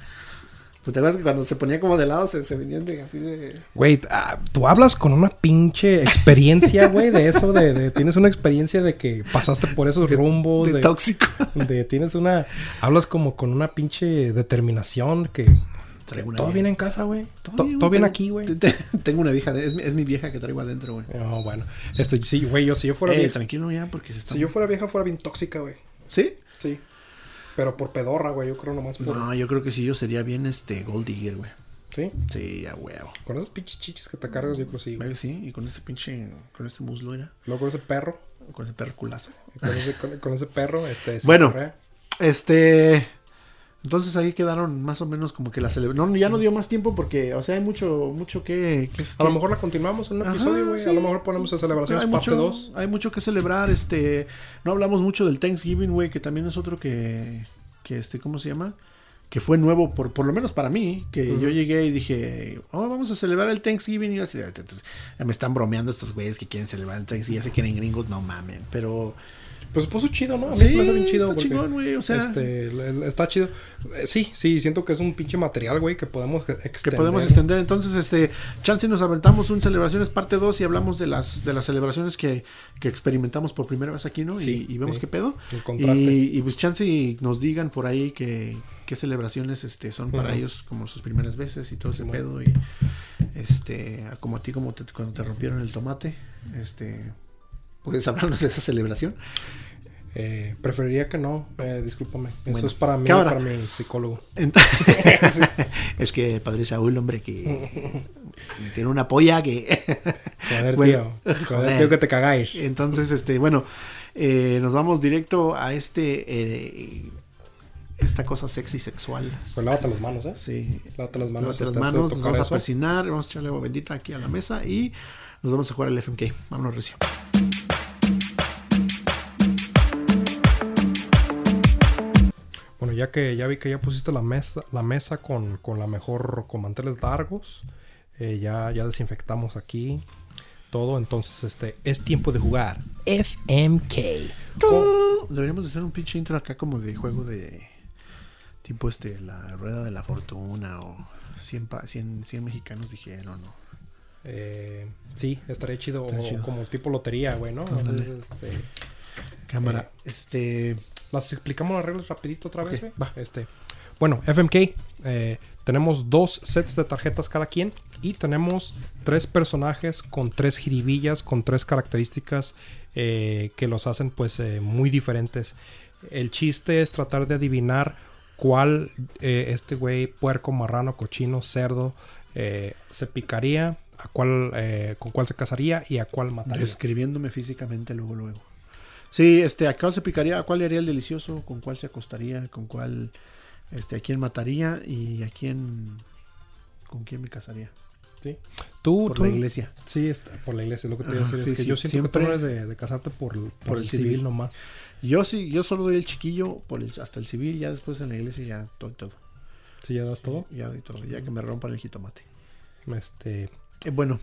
S2: Pues te acuerdas que cuando se ponía como de lado se, se venían de así de.
S3: Güey, ah, tú hablas con una pinche experiencia, güey, de eso, de, de- tienes una experiencia de que pasaste por esos rumbos,
S2: de
S3: de,
S2: tóxico.
S3: de- tienes una, hablas como con una pinche determinación que
S2: Traigo una
S3: Todo viene en casa, güey. Todo,
S2: bien,
S3: todo viene aquí, güey.
S2: te- te- Tengo una vieja, de- es, mi- es mi vieja que traigo adentro, güey.
S3: Oh, bueno. Este, sí, güey, yo si yo fuera
S2: Eh,
S3: vieja.
S2: tranquilo ya, porque se está...
S3: Si yo fuera vieja, fuera bien tóxica, güey.
S2: ¿Sí?
S3: Sí. Pero por pedorra, güey. Yo creo nomás por.
S2: No, yo creo que sí, yo sería bien este Gold Digger, güey.
S3: Sí.
S2: Sí, a huevo.
S3: Con esos pinches chichis que te cargas, yo creo sí, güey.
S2: ¿Verdad que sí? Y con este pinche, con este muslo, era.
S3: Luego con ese perro.
S2: Con ese perro culazo.
S3: Con ese, con, con ese perro, este.
S2: Bueno.
S3: correa.
S2: Este. Entonces ahí quedaron más o menos como que la celebración. No, ya no dio más tiempo porque, o sea, hay mucho, mucho que. que
S3: A lo mejor la continuamos en un
S2: Ajá,
S3: episodio, güey.
S2: sí.
S3: A lo mejor ponemos a celebraciones parte
S2: mucho,
S3: 2.
S2: hay mucho que celebrar. Este. No hablamos mucho del Thanksgiving, güey, que también es otro que. Que este, ¿cómo se llama? Que fue nuevo, por, por lo menos para mí. Que yo llegué y dije, oh, vamos a celebrar el Thanksgiving. Y así, me están bromeando estos güeyes que quieren celebrar el Thanksgiving. Ya se quieren gringos, no mamen. Pero.
S3: Pues puso chido, ¿no? A mí
S2: Sí,
S3: se me hace bien chido.
S2: está
S3: porque,
S2: chingón, güey, o sea.
S3: Este, está chido. Eh, Sí, sí, siento que es un pinche material, güey, que podemos extender.
S2: que podemos extender. Entonces, este, chance nos aventamos un celebraciones parte 2 y hablamos de las de las celebraciones que, que experimentamos por primera vez aquí, ¿no?
S3: Sí,
S2: y, y vemos
S3: sí.
S2: qué pedo.
S3: El contraste.
S2: Y, y pues chance y nos digan por ahí que qué celebraciones este son para ellos como sus primeras veces y todo ese pedo y este como a ti como te- cuando te rompieron el tomate, este puedes hablarnos de esa celebración.
S3: Eh, preferiría que no, eh, discúlpame. Eso es para mí, para mi psicólogo.
S2: Es que padre Saúl, hombre, que tiene una polla que
S3: Joder,
S2: Bueno,
S3: tío. Joder,
S2: joder.
S3: tío, que te cagáis.
S2: Entonces, este, bueno, eh, nos vamos directo a este, eh, esta cosa sexy sexual.
S3: Pues lávate las manos, ¿eh?
S2: Sí.
S3: Lávate las manos.
S2: Lávate las
S3: este,
S2: manos, nos vamos a persinar, vamos a echarle agua bendita aquí a la mesa y nos vamos a jugar el FMK. Vámonos, Recio.
S3: Ya que ya vi que ya pusiste la mesa, la mesa con, con la mejor, con manteles largos, eh, ya, ya desinfectamos aquí todo, entonces este es tiempo de jugar FMK. Con-
S2: Deberíamos de hacer un pinche intro acá como de juego de tipo este, la rueda de la fortuna o 100, pa- 100, 100 mexicanos dijeron, ¿no?
S3: eh, sí, estaría chido,
S2: Estaría
S3: o
S2: chido.
S3: como tipo lotería, güey, ¿no? Entonces, este,
S2: Cámara, este...
S3: Las explicamos las reglas rapidito otra vez,
S2: va.
S3: Este, bueno, FMK. eh, tenemos dos sets de tarjetas cada quien. Y tenemos tres personajes con tres jiribillas, con tres características eh, que los hacen pues eh, muy diferentes. El chiste es tratar de adivinar cuál eh, este güey, puerco, marrano, cochino, cerdo, se picaría, a cuál, con cuál se casaría y a cuál mataría.
S2: Describiéndome físicamente luego, luego. Sí, este, ¿a cuál se picaría? ¿A cuál le haría el delicioso? ¿Con cuál se acostaría? ¿Con cuál, este, a quién mataría? ¿Y a quién, con quién me casaría?
S3: ¿sí? Tú,
S2: Por
S3: tú-
S2: la iglesia.
S3: Sí, está por la iglesia, lo que te iba a decir.
S2: sí,
S3: es que
S2: sí,
S3: yo siento
S2: siempre-
S3: que tú no eres de, de casarte por, por, el civil, nomás.
S2: Yo sí, yo solo doy el chiquillo por el, hasta el civil, ya después en la iglesia ya doy todo.
S3: Sí, ya das todo.
S2: Ya doy todo, ya que me rompan el jitomate.
S3: Este,
S2: Eh, bueno,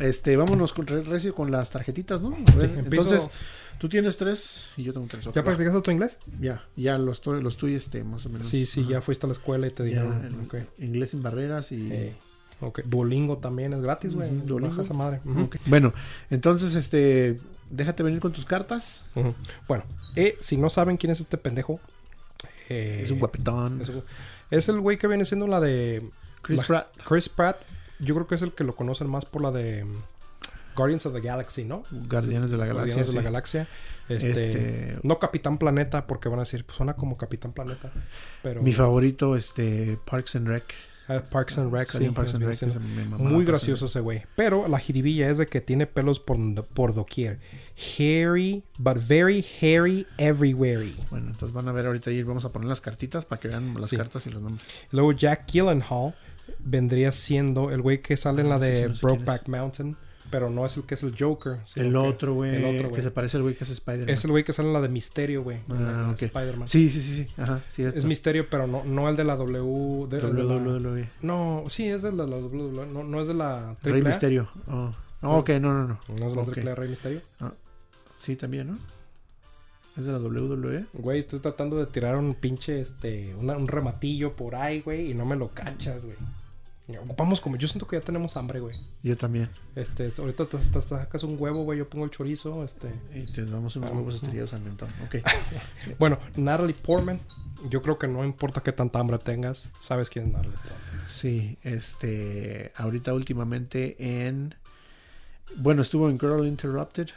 S2: este, vámonos con Re- Recio con las tarjetitas, ¿no? A ver,
S3: Sí, empiezo-
S2: entonces, tú tienes tres y yo tengo tres.
S3: ¿Ya practicaste tu inglés?
S2: Ya, ya los, estoy- los estoy, este, más o menos.
S3: Sí, sí,
S2: Ajá.
S3: ya fuiste a la escuela y te dijeron.
S2: el-. Inglés sin barreras y...
S3: Eh, ok. Duolingo también es gratis, güey. Baja esa madre.
S2: Bueno, entonces, este, déjate venir con tus cartas.
S3: Bueno, eh, si no saben quién es este pendejo, eh,
S2: es un guapetón.
S3: es, el güey que viene siendo la de
S2: Chris
S3: la-
S2: Pratt.
S3: Chris Pratt. Yo creo que es el que lo conocen más por la de Guardians of the Galaxy, ¿no?
S2: Guardianes de la Galaxia.
S3: Guardianes de la. Galaxia. Este,
S2: Este-
S3: No Capitán Planeta, porque van a decir, pues suena como Capitán Planeta. Pero
S2: Mi favorito, este, Parks and Rec.
S3: Ah, Parks and Rec, sí,
S2: Parks and Rec,
S3: Muy gracioso ese güey. Pero la jiribilla es de que tiene pelos por, por doquier. Hairy, but very hairy everywhere.
S2: Bueno, entonces van a ver ahorita y vamos a poner las cartitas para que vean las
S3: Sí.
S2: cartas y los nombres.
S3: Luego Jack Gyllenhaal vendría siendo el güey que sale en la
S2: Ah, sí,
S3: de
S2: no sé
S3: Brokeback Mountain. Pero no es el que es el Joker.
S2: el
S3: que-
S2: otro, güey,
S3: El otro,
S2: que
S3: güey.
S2: se parece al güey que es Spider-Man.
S3: Es el güey que sale en la de Misterio, güey.
S2: Ah, ok.
S3: Spider-Man.
S2: Sí, sí, sí, sí. Ajá, sí.
S3: Es Misterio, pero no, no el de la W. de-
S2: WWE.
S3: no, sí, es de la, WWE. No, no es de la
S2: Rey
S3: AAA.
S2: Misterio. Oh. Ok, no, no, no.
S3: No es de la. AAA Rey Misterio.
S2: Sí, también, ¿no? Es de la WWE.
S3: Güey, estoy tratando de tirar un pinche, este, un rematillo por ahí, güey, y no me lo cachas, güey. Ocupamos como, yo siento que ya tenemos hambre, güey.
S2: Yo también.
S3: Este, ahorita te, te sacas un huevo, güey, yo pongo el chorizo, este.
S2: Y te damos unos
S3: Ah,
S2: huevos estrellados al mentón. Ok.
S3: Bueno, Natalie Portman Yo creo que no importa qué tanta hambre tengas, sabes quién es Natalie Portman.
S2: Sí, este, ahorita últimamente en, bueno, estuvo en Girl Interrupted.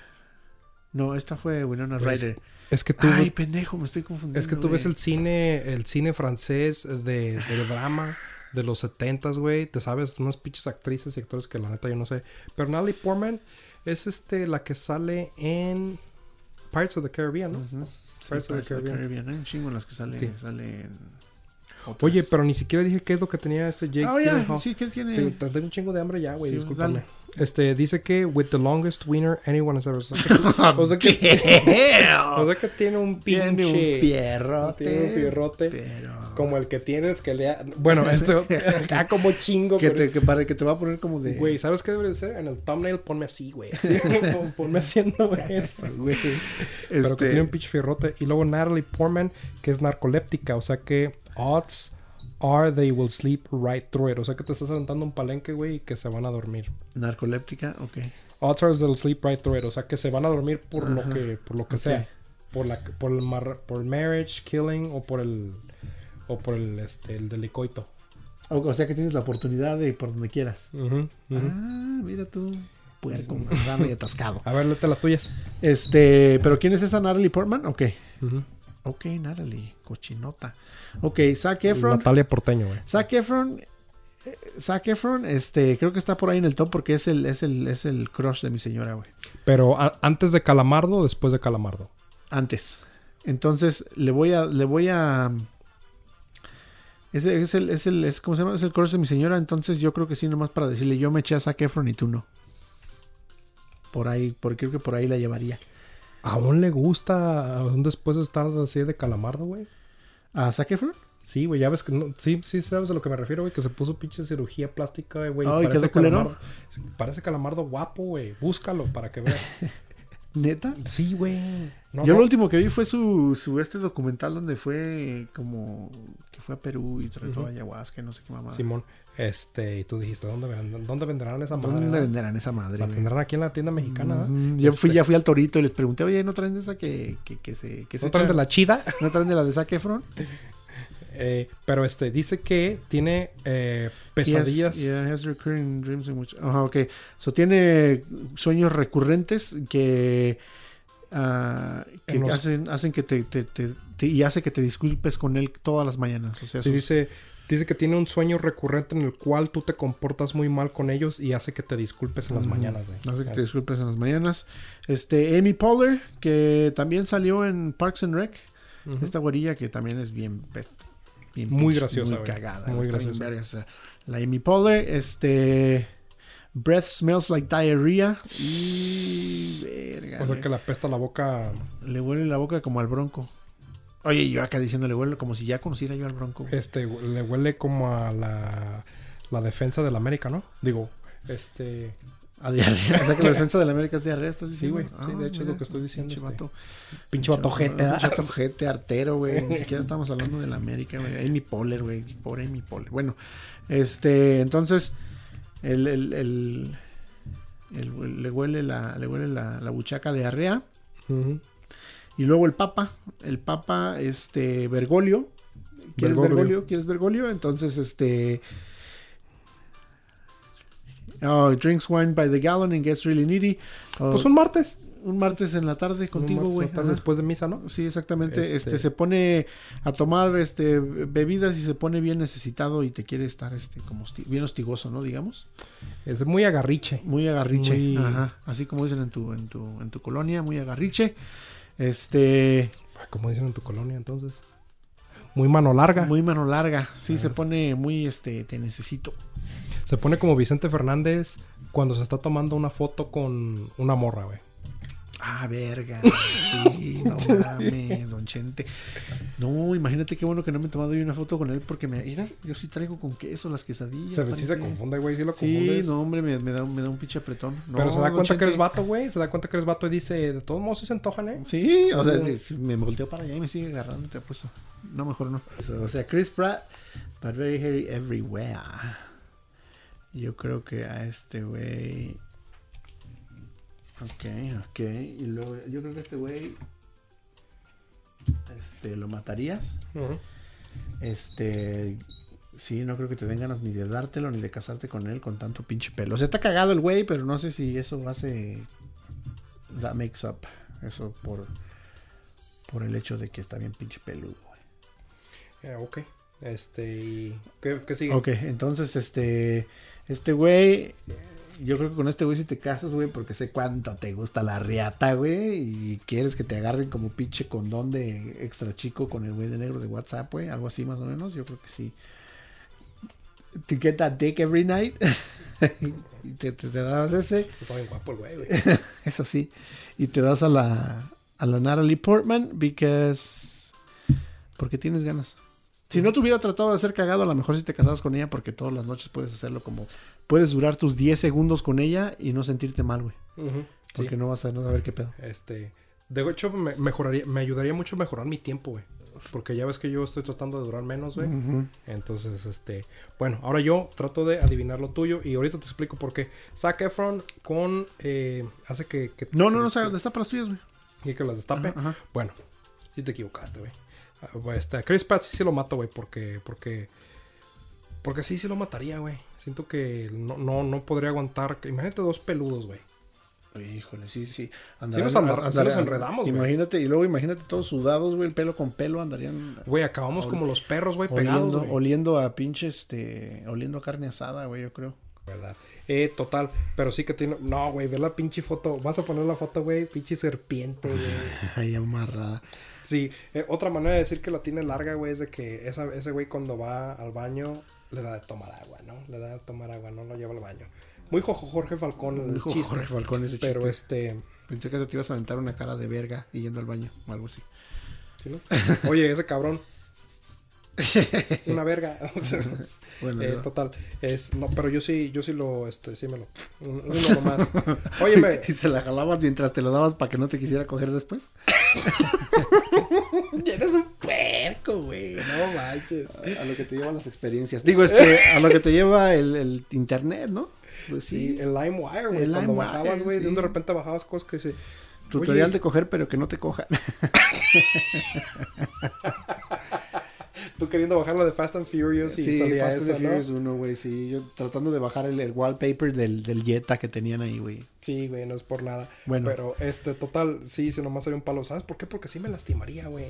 S2: No, esta fue Winona Ryder.
S3: Es que tú,
S2: Ay, pendejo, me estoy confundiendo.
S3: es que tú ves el cine, el cine francés de, de drama de los 70s, güey. Te sabes unas pinches actrices y actores que la neta yo no sé. Pero Natalie Portman es este la que sale en Pirates of the Caribbean, ¿no?
S2: Ujú. Sí,
S3: Pirates of the
S2: Pirates of the
S3: Caribbean.
S2: Caribbean. Hay un chingo en las que sale,
S3: Sí.
S2: salen otras.
S3: Oye, pero ni siquiera dije qué es lo que tenía este Jake
S2: Ah, ya, sí, ¿qué tiene?
S3: Te- te- Tengo un chingo de hambre ya, güey,
S2: Sí,
S3: discúlpame.
S2: dale.
S3: Este, dice que with the longest wiener anyone has ever... O sea que, o sea que, o sea que tiene un pinche...
S2: tiene un fierrote.
S3: Tiene un fierrote.
S2: Pero...
S3: Como el que tienes que le... Bueno, este... acá como chingo,
S2: que,
S3: pero-
S2: te, que, para, que te va a poner como de...
S3: Güey, ¿sabes qué debe de ser? En el thumbnail ponme así, güey. Así, pon- ponme haciendo eso, güey. Pero que
S2: Este,
S3: tiene un pinche fierrote. Y luego Natalie Portman, que es narcoléptica. O sea que odds are they will sleep right through it. O sea que te estás sentando un palenque, güey, y que se van a dormir.
S2: Narcoléptica, ok.
S3: Odds are they'll sleep right through it. O sea que se van a dormir por lo que, por lo que sea. Por la, por el mar- por el marriage, killing o por el o por el este el delicoito.
S2: O, o sea que tienes la oportunidad de ir por donde quieras.
S3: Ujú.
S2: Ah, mira tú. Puerco, marrano y atascado.
S3: A ver, léete las tuyas.
S2: Este, pero ¿quién es esa Natalie Portman? Ok.
S3: Ujú.
S2: Ok, Natalie, cochinota. Ok, Zac Efron.
S3: Natalia Porteño, güey.
S2: Zac Efron. eh, Zac Efron, este, creo que está por ahí en el top porque es el, es el, es el crush de mi señora, güey.
S3: Pero a- antes de Calamardo o después de Calamardo.
S2: Antes. Entonces, le voy a, le voy a. Ese es el, es el, es, ¿cómo se llama? Es el crush de mi señora. Entonces, yo creo que sí, nomás para decirle, yo me eché a Zac Efron y tú no. Por ahí, porque creo que por ahí la llevaría.
S3: ¿Aún le gusta aún después de estar así de Calamardo, güey?
S2: ¿A Zac Efron?
S3: Sí, güey, ya ves que no, sí, sí sabes a lo que me refiero, güey, que se puso pinche cirugía plástica, güey.
S2: Ay,
S3: parece calamardo. Parece calamardo guapo, güey. Búscalo para que veas.
S2: ¿Neta?
S3: sí, güey. No,
S2: yo
S3: no.
S2: lo último que vi fue su, su este documental donde fue como que fue a Perú y trató
S3: Ujú.
S2: ayahuasca y no sé qué mamá.
S3: Simón, este, y tú dijiste, ¿dónde, venderán- dónde venderán esa madre?
S2: ¿Dónde venderán esa madre?
S3: La tendrán aquí en la tienda mexicana.
S2: Ya fui,
S3: Este,
S2: ya fui al torito y les pregunté, oye, ¿no traen de esa que, que, que se, que se
S3: ¿No traen
S2: echa-
S3: de la chida?
S2: ¿No traen de la de Zac Efron?
S3: Eh, pero este, dice que tiene eh, pesadillas.
S2: yeah, he has recurring dreams in which- Ajá, ok. So tiene sueños recurrentes que, ah, que
S3: En los-
S2: hacen, hacen que te, te- te- te- y hace que te disculpes con él todas las mañanas. O sea,
S3: Sí,
S2: sus-
S3: dice, dice que tiene un sueño recurrente en el cual tú te comportas muy mal con ellos y hace que te disculpes en las mañanas, güey.
S2: Hace que te disculpes en las mañanas. Este, Amy Poehler, que también salió en Parks and Rec. Esta güerilla que también es bien, bien
S3: Muy graciosa,
S2: muy cagada,
S3: Muy graciosa.
S2: La Amy Poehler, este Breath smells like diarrhea y verga,
S3: O sea que le apesta la boca.
S2: le huele la boca como al bronco. Oye, yo acá diciéndole huele como si ya conociera yo al bronco. güey.
S3: Este, le huele como a la, la defensa del América, ¿no? Digo, este.
S2: A diarrea. O sea que la defensa de la América es diarrea, ¿estás
S3: Sí,
S2: diciendo?
S3: güey. Sí, de hecho es lo que estoy diciendo,
S2: Pinche
S3: este. Pinche vato ojete,
S2: Pinche
S3: ¿verdad?
S2: vato ojete, artero, güey. Ni siquiera estamos hablando de la América, güey. Amy Poehler, güey. Pobre Amy Poehler. Bueno, este, entonces, el, el, el, el- le huele la, le huele la, la buchaca diarrea.
S3: Ujú.
S2: Y luego el papa, el papa, este, Bergoglio. ¿Quieres
S3: Bergoglio.
S2: Bergoglio? ¿Quieres Bergoglio? Entonces, este... Oh, drinks wine by the gallon and gets really needy. Oh,
S3: Pues un martes.
S2: un martes en la tarde contigo, güey.
S3: después de misa, ¿no?
S2: Sí, exactamente. Este...
S3: Este-
S2: se pone a tomar este bebidas y se pone bien necesitado y te quiere estar este como hosti- bien hostigoso, ¿no? Digamos.
S3: Es muy agarriche.
S2: Muy agarriche.
S3: Muy-
S2: Ajá. Así como dicen en tu, en tu, en tu colonia, muy agarriche. Este.
S3: Como dicen en tu colonia, entonces. Muy mano larga.
S2: Muy mano larga. Sí, se pone muy este. Te necesito.
S3: Se pone como Vicente Fernández cuando se está tomando una foto con una morra, güey.
S2: Ah, verga. Sí, no mames, don Chente. No, imagínate qué bueno que no me he tomado yo una foto con él porque me. Mira, yo sí traigo con queso las quesadillas.
S3: Se, sí se confunde, güey. Sí lo
S2: Sí, no, hombre, me, me da, un- me da un pinche apretón. No,
S3: Pero se da cuenta que eres vato, güey. Se da cuenta que eres vato y dice, de todos modos sí se antojan, ¿eh?
S2: Sí, o sea, me volteo para allá y me sigue agarrando, te apuesto. No, mejor no. O sea, Chris Pratt, but very hairy everywhere. Yo creo que a este güey. Ok, ok. Y luego, yo creo que este güey. este, lo matarías.
S3: Ujú.
S2: Este. Sí, no creo que te den ganas ni de dártelo ni de casarte con él con tanto pinche pelo. O sea, está cagado el güey, pero no sé si eso hace. That makes up. Eso por. Por el hecho de que está bien pinche peludo, güey.
S3: Eh, ok. Este, y ¿qué, qué sigue?
S2: Ok, entonces este. Este güey. Yo creo que con este güey si te casas, güey, porque sé cuánto te gusta la riata, güey. Y quieres que te agarren como pinche condón de extra chico con el güey de negro de WhatsApp, güey. Algo así más o menos. Yo creo que sí. Get that dick every night. y te, te, te dabas ese.
S3: Está bien guapo el güey, güey.
S2: Eso sí. Y te das a la. A la Natalie Portman. Because. Porque tienes ganas. Si no te hubiera tratado de hacer cagado, a lo mejor si te casabas con ella, porque todas las noches puedes hacerlo como. Puedes durar tus 10 segundos con ella y no sentirte mal, güey.
S3: Sí.
S2: Porque no vas a no saber qué pedo.
S3: Este, de hecho, me, mejoraría, me ayudaría mucho a mejorar mi tiempo, güey. Porque ya ves que yo estoy tratando de durar menos, güey. Entonces, este, bueno, ahora yo trato de adivinar lo tuyo y ahorita te explico por qué. Zac Efron con, eh, hace que... que
S2: No, no, no, o sea, destapa las tuyas, güey.
S3: Y que las destape.
S2: Ajá, ajá.
S3: Bueno, sí te equivocaste, güey. Ah, Este, Chris Pratt sí se lo mato, güey, porque, porque, porque sí, sí lo mataría, güey. Siento que no, no, no podría aguantar. Imagínate dos peludos, güey.
S2: Híjole, sí, sí.
S3: nos andar- sí nos enredamos, güey.
S2: Imagínate, y luego imagínate todos sudados, güey, el pelo con pelo andarían
S3: Güey, acabamos como los perros, güey, pegados,
S2: oliendo a pinche, este, oliendo a carne asada, güey, yo creo.
S3: ¿Verdad? Eh, total. Pero sí que tiene. No, güey, ve la pinche foto. Vas a poner la foto, güey. Pinche serpiente, güey.
S2: Ahí amarrada.
S3: Sí, eh, otra manera de decir que la tiene larga, güey, es de que esa, ese güey cuando va al baño le da de tomar agua, ¿no? Le da de tomar agua, no lo lleva al baño. Muy Jojo Jorge Falcón el
S2: Dijo
S3: chiste.
S2: Jorge Falcón ese
S3: pero
S2: chiste.
S3: este.
S2: Pensé que te ibas a aventar una cara de verga y yendo al baño o algo así.
S3: ¿sí, no? Oye, ese cabrón. Una verga.
S2: Bueno,
S3: Eh, total. Es, no, pero yo sí, yo sí lo, este, sí me lo. un- Uno nomás. Óyeme,
S2: ¿Y se la jalabas mientras te lo dabas para que no te quisiera coger después?
S3: eres un puerco, güey. No manches.
S2: A lo que te llevan las experiencias. Digo, este, a lo que te lleva el, el internet, ¿no? Pues
S3: Sí,
S2: sí.
S3: el LimeWire, güey. Cuando
S2: LimeWire,
S3: bajabas, güey, de un de
S2: sí.
S3: repente bajabas cosas que se.
S2: Tutorial
S3: Oye,
S2: de coger, pero que no te cojan.
S3: Tú queriendo bajarla de Fast and Furious y
S2: Sí,
S3: salía
S2: Fast and. Furious 1, güey. Sí, yo tratando de bajar el, el wallpaper del, del Jetta que tenían ahí, güey.
S3: Sí, güey, no es por nada.
S2: Bueno.
S3: Pero, este, total, sí, si nomás sería un palo. ¿Sabes por qué? Porque sí me lastimaría, güey.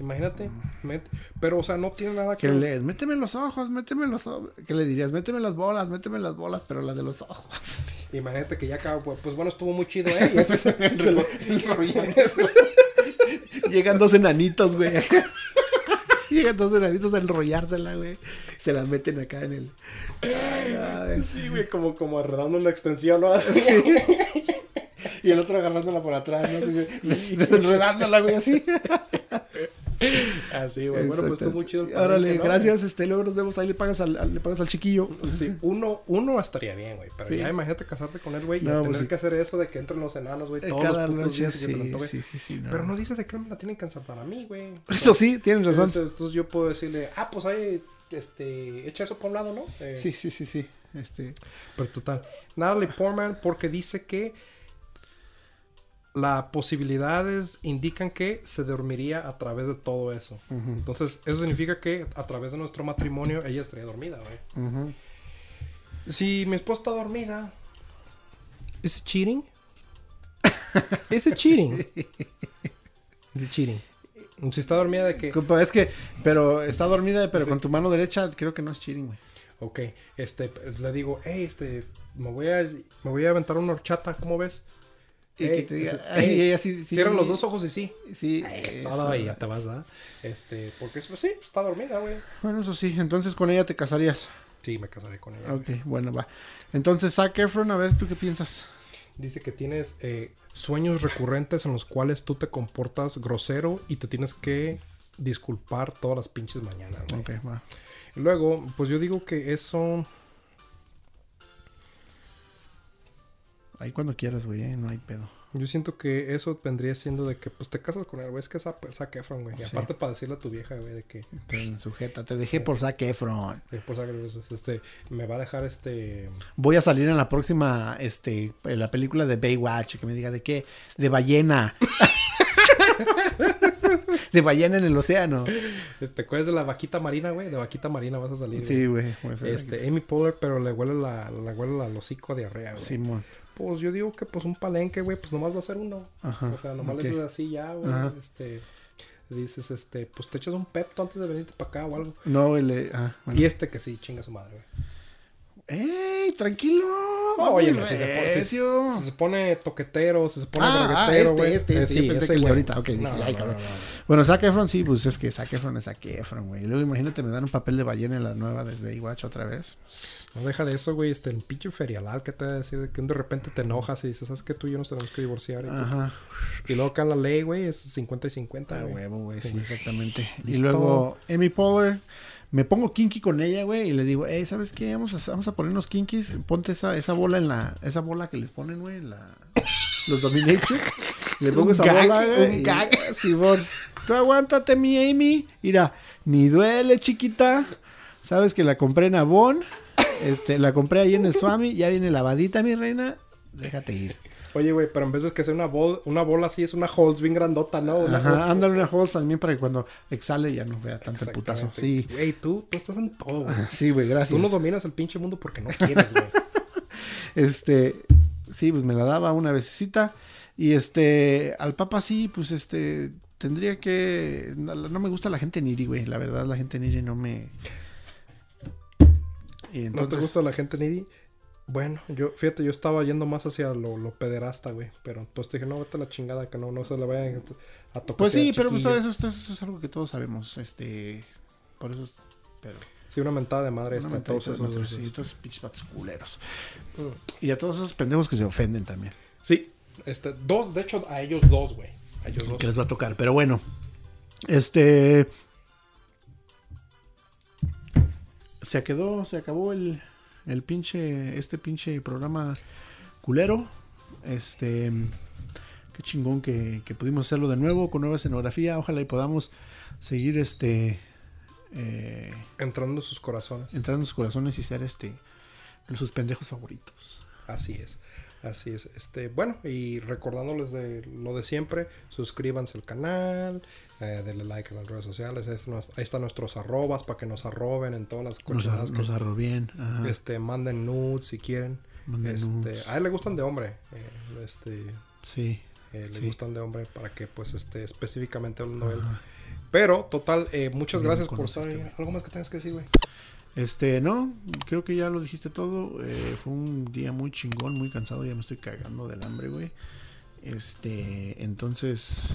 S3: Imagínate. met- Pero, o sea, no tiene nada que...
S2: Que le méteme los ojos, méteme los ojos. ¿Qué le dirías? Méteme las bolas, méteme las bolas, pero las de los ojos.
S3: Imagínate que ya acaba, pues, pues bueno, estuvo muy chido, ¿eh? Y ese se
S2: Llegan dos enanitos, güey. Llegan dos enanitos a enrollársela, güey. Se la meten acá en el. Ay,
S3: Sí, güey, como, como arredando la extensión, ¿no? Así.
S2: Y el otro agarrándola por atrás, ¿no? Así, desenredándola, güey, así.
S3: Así, güey. Bueno, pues estuvo muy chido. el
S2: Órale,
S3: ¿no?
S2: gracias. Este, luego nos vemos. Ahí le pagas al, al- le pagas al chiquillo.
S3: Sí, uno, uno estaría bien, güey. Pero
S2: Sí.
S3: ya imagínate casarte con él, güey. Y
S2: No, pues
S3: tener
S2: sí.
S3: que hacer eso de que entren los enanos, güey.
S2: Eh,
S3: Todos
S2: Cada
S3: los putos
S2: noche,
S3: días y que se le
S2: sí, sí, sí, sí.
S3: Pero no dices de qué me la tienen que ensartar a mí, güey.
S2: Eso sí, tienes razón.
S3: Entonces, entonces yo puedo decirle, ah, pues ahí, este, echa eso por un lado, ¿no? Eh,
S2: Sí, sí, sí, sí. Este,
S3: Pero total. Natalie Portman, porque dice que las posibilidades indican que se dormiría a través de todo eso. Entonces, eso significa que a través de nuestro matrimonio ella estaría dormida, güey. Si mi esposa está dormida, ¿es it cheating? ¿Es it cheating? ¿Es it cheating? Si está dormida de que...
S2: Es que, pero está dormida, pero con tu mano derecha, creo que no es cheating, güey.
S3: Ok, este, le digo, hey, este, me voy a, me voy a aventar una horchata, ¿cómo ves?
S2: Y que te diga, ay, sí, sí.
S3: Cierran los dos ojos y sí.
S2: Sí.
S3: Es
S2: eso.
S3: todo y ya te vas, ¿verdad? Este, porque pues, sí, está dormida, güey.
S2: Bueno, eso sí. Entonces con ella te casarías.
S3: Sí, me casaré con ella.
S2: Ok, bueno, va. Entonces, Zac Efron, a ver, ¿tú qué piensas?
S3: Dice que tienes eh, sueños recurrentes en los cuales tú te comportas grosero y te tienes que disculpar todas las pinches mañanas, güey.
S2: Ok, va.
S3: Luego, pues yo digo que eso...
S2: Ahí cuando quieras, güey, ¿eh? no hay pedo.
S3: Yo siento que eso vendría siendo de que pues te casas con él, güey. Es que esa Zac Efron, güey. Y
S2: Sí.
S3: aparte para decirle a tu vieja, güey, de que...
S2: Te sujeta, te dejé por Zac Efron.
S3: eh, pues, este, me va a dejar este...
S2: Voy a salir en la próxima, este, en la película de Baywatch, que me diga de qué, de ballena. de ballena en el océano.
S3: Este, ¿cuál es de la vaquita marina, güey? De vaquita marina vas a salir.
S2: Sí,
S3: güey.
S2: pues,
S3: Este, Amy Poehler, pero le huele la, le huele la, hocico a diarrea, güey.
S2: Simón.
S3: Pues yo digo que pues un palenque, güey, pues nomás va a ser uno.
S2: Ajá,
S3: O sea, nomás
S2: ok.
S3: le así ya, güey. Este, dices, este, pues te echas un pepto antes de venirte para acá o algo.
S2: No, güey, le... Ah, bueno.
S3: Y este que sí, chinga su madre, güey.
S2: ¡Ey, tranquilo!
S3: No, oye, si se, pone, si- se pone toquetero, si se pone
S2: Ah, ah,
S3: droguetero,
S2: este,
S3: güey.
S2: este,
S3: Eh,
S2: este.
S3: sí,
S2: yo pensé que el de ahorita. Ok, dije,
S3: No, no,
S2: ay,
S3: no,
S2: cabrón.
S3: No, no.
S2: Bueno, Zac Efron, sí, pues es que Zac Efron es Zac Efron, güey. Luego imagínate me dan un papel de ballena en la nueva desde Iwatch otra vez.
S3: No deja de eso, güey. Este, el pinche ferialal que te va a decir de que de repente te enojas y dices, ¿sabes qué? Tú y yo nos tenemos que divorciar. Y,
S2: Ajá.
S3: y luego acá la ley, güey, es 50 y 50,
S2: Ah,
S3: güey.
S2: huevo, güey, sí, exactamente. Y
S3: Listo.
S2: luego Amy Poehler, me pongo kinky con ella, güey, y le digo, hey, ¿sabes qué? Vamos a, vamos a ponernos kinkies, ponte esa, esa bola en la, esa bola que les ponen, güey, en la, los dominatrix. Le pongo
S5: Un
S2: esa
S5: gag,
S2: bola, güey.
S5: un
S2: y-
S5: gag.
S2: Simón, tú aguántate, mi Amy. Mira, ni duele, chiquita. Sabes que la compré en Avon. Este, la compré ahí en el Swami. Ya viene lavadita, mi reina. Déjate ir.
S3: Oye, güey, pero en vez de que sea una, bol- una bola así, es una Holz bien grandota, ¿no? Una
S2: Ajá,
S3: Holz-
S2: ándale una host también para que cuando exhale ya no vea tanto el putazo. Sí,
S3: Güey, tú, tú estás en todo, güey.
S2: sí, güey, gracias.
S3: Tú no dominas el pinche mundo porque no quieres, güey.
S2: Este, sí, pues me la daba una vecesita. Y este, al papa sí, pues este, tendría que. No, no me gusta la gente niri, güey. La verdad, la gente niri no me. Y
S3: ¿No
S2: entonces,
S3: te gusta la gente needy? Bueno, yo, fíjate, yo estaba yendo más hacia lo, lo pederasta, güey. Pero pues te dije, no, vete a la chingada, que no, no se le vayan a tocar.
S2: Pues sí, pero pues eso, eso- eso es algo que todos sabemos. Este, por eso. es- Pero.
S3: Sí, una mentada de madre
S2: una
S3: está todos esos.
S2: sí, esos pinches culeros. Y a todos esos pendejos que se ofenden también.
S3: Sí, este, dos, de hecho, a ellos dos, güey. A ellos dos.
S2: que les va a tocar. Pero bueno, este. Se quedó, se acabó el, el pinche, este pinche programa culero. Este. Qué chingón que, que pudimos hacerlo de nuevo con nueva escenografía. Ojalá y podamos seguir este. eh,
S3: Entrando en sus corazones.
S2: entrando en sus corazones y ser este. Sus pendejos favoritos.
S3: Así es. Así es. Este, bueno, y recordándoles de lo de siempre, suscríbanse al canal, eh, denle like en las redes sociales. es nos- ahí están nuestros arrobas para que nos arroben en todas las que-
S2: nos arro bien. ajá.
S3: Este, manden nudes si quieren.
S2: Manden
S3: este,
S2: nudes.
S3: A él le gustan de hombre. eh, este,
S2: Sí.
S3: eh, le
S2: Sí.
S3: gustan de hombre para que, pues, este, específicamente hablando de él. Pero, total, eh, muchas gracias por estar
S2: este
S3: ahí. ¿Algo más que tengas que decir, güey?
S2: Este, no, creo que ya lo dijiste todo. Eh, fue un día muy chingón, muy cansado. Ya me estoy cagando del hambre, güey. Este, entonces,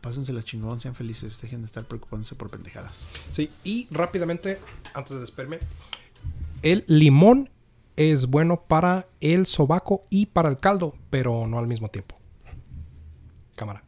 S2: pásensela chingón, sean felices, dejen de estar preocupándose por pendejadas.
S3: Sí, y rápidamente, antes de despedirme, el limón es bueno para el sobaco y para el caldo, pero no al mismo tiempo. Cámara.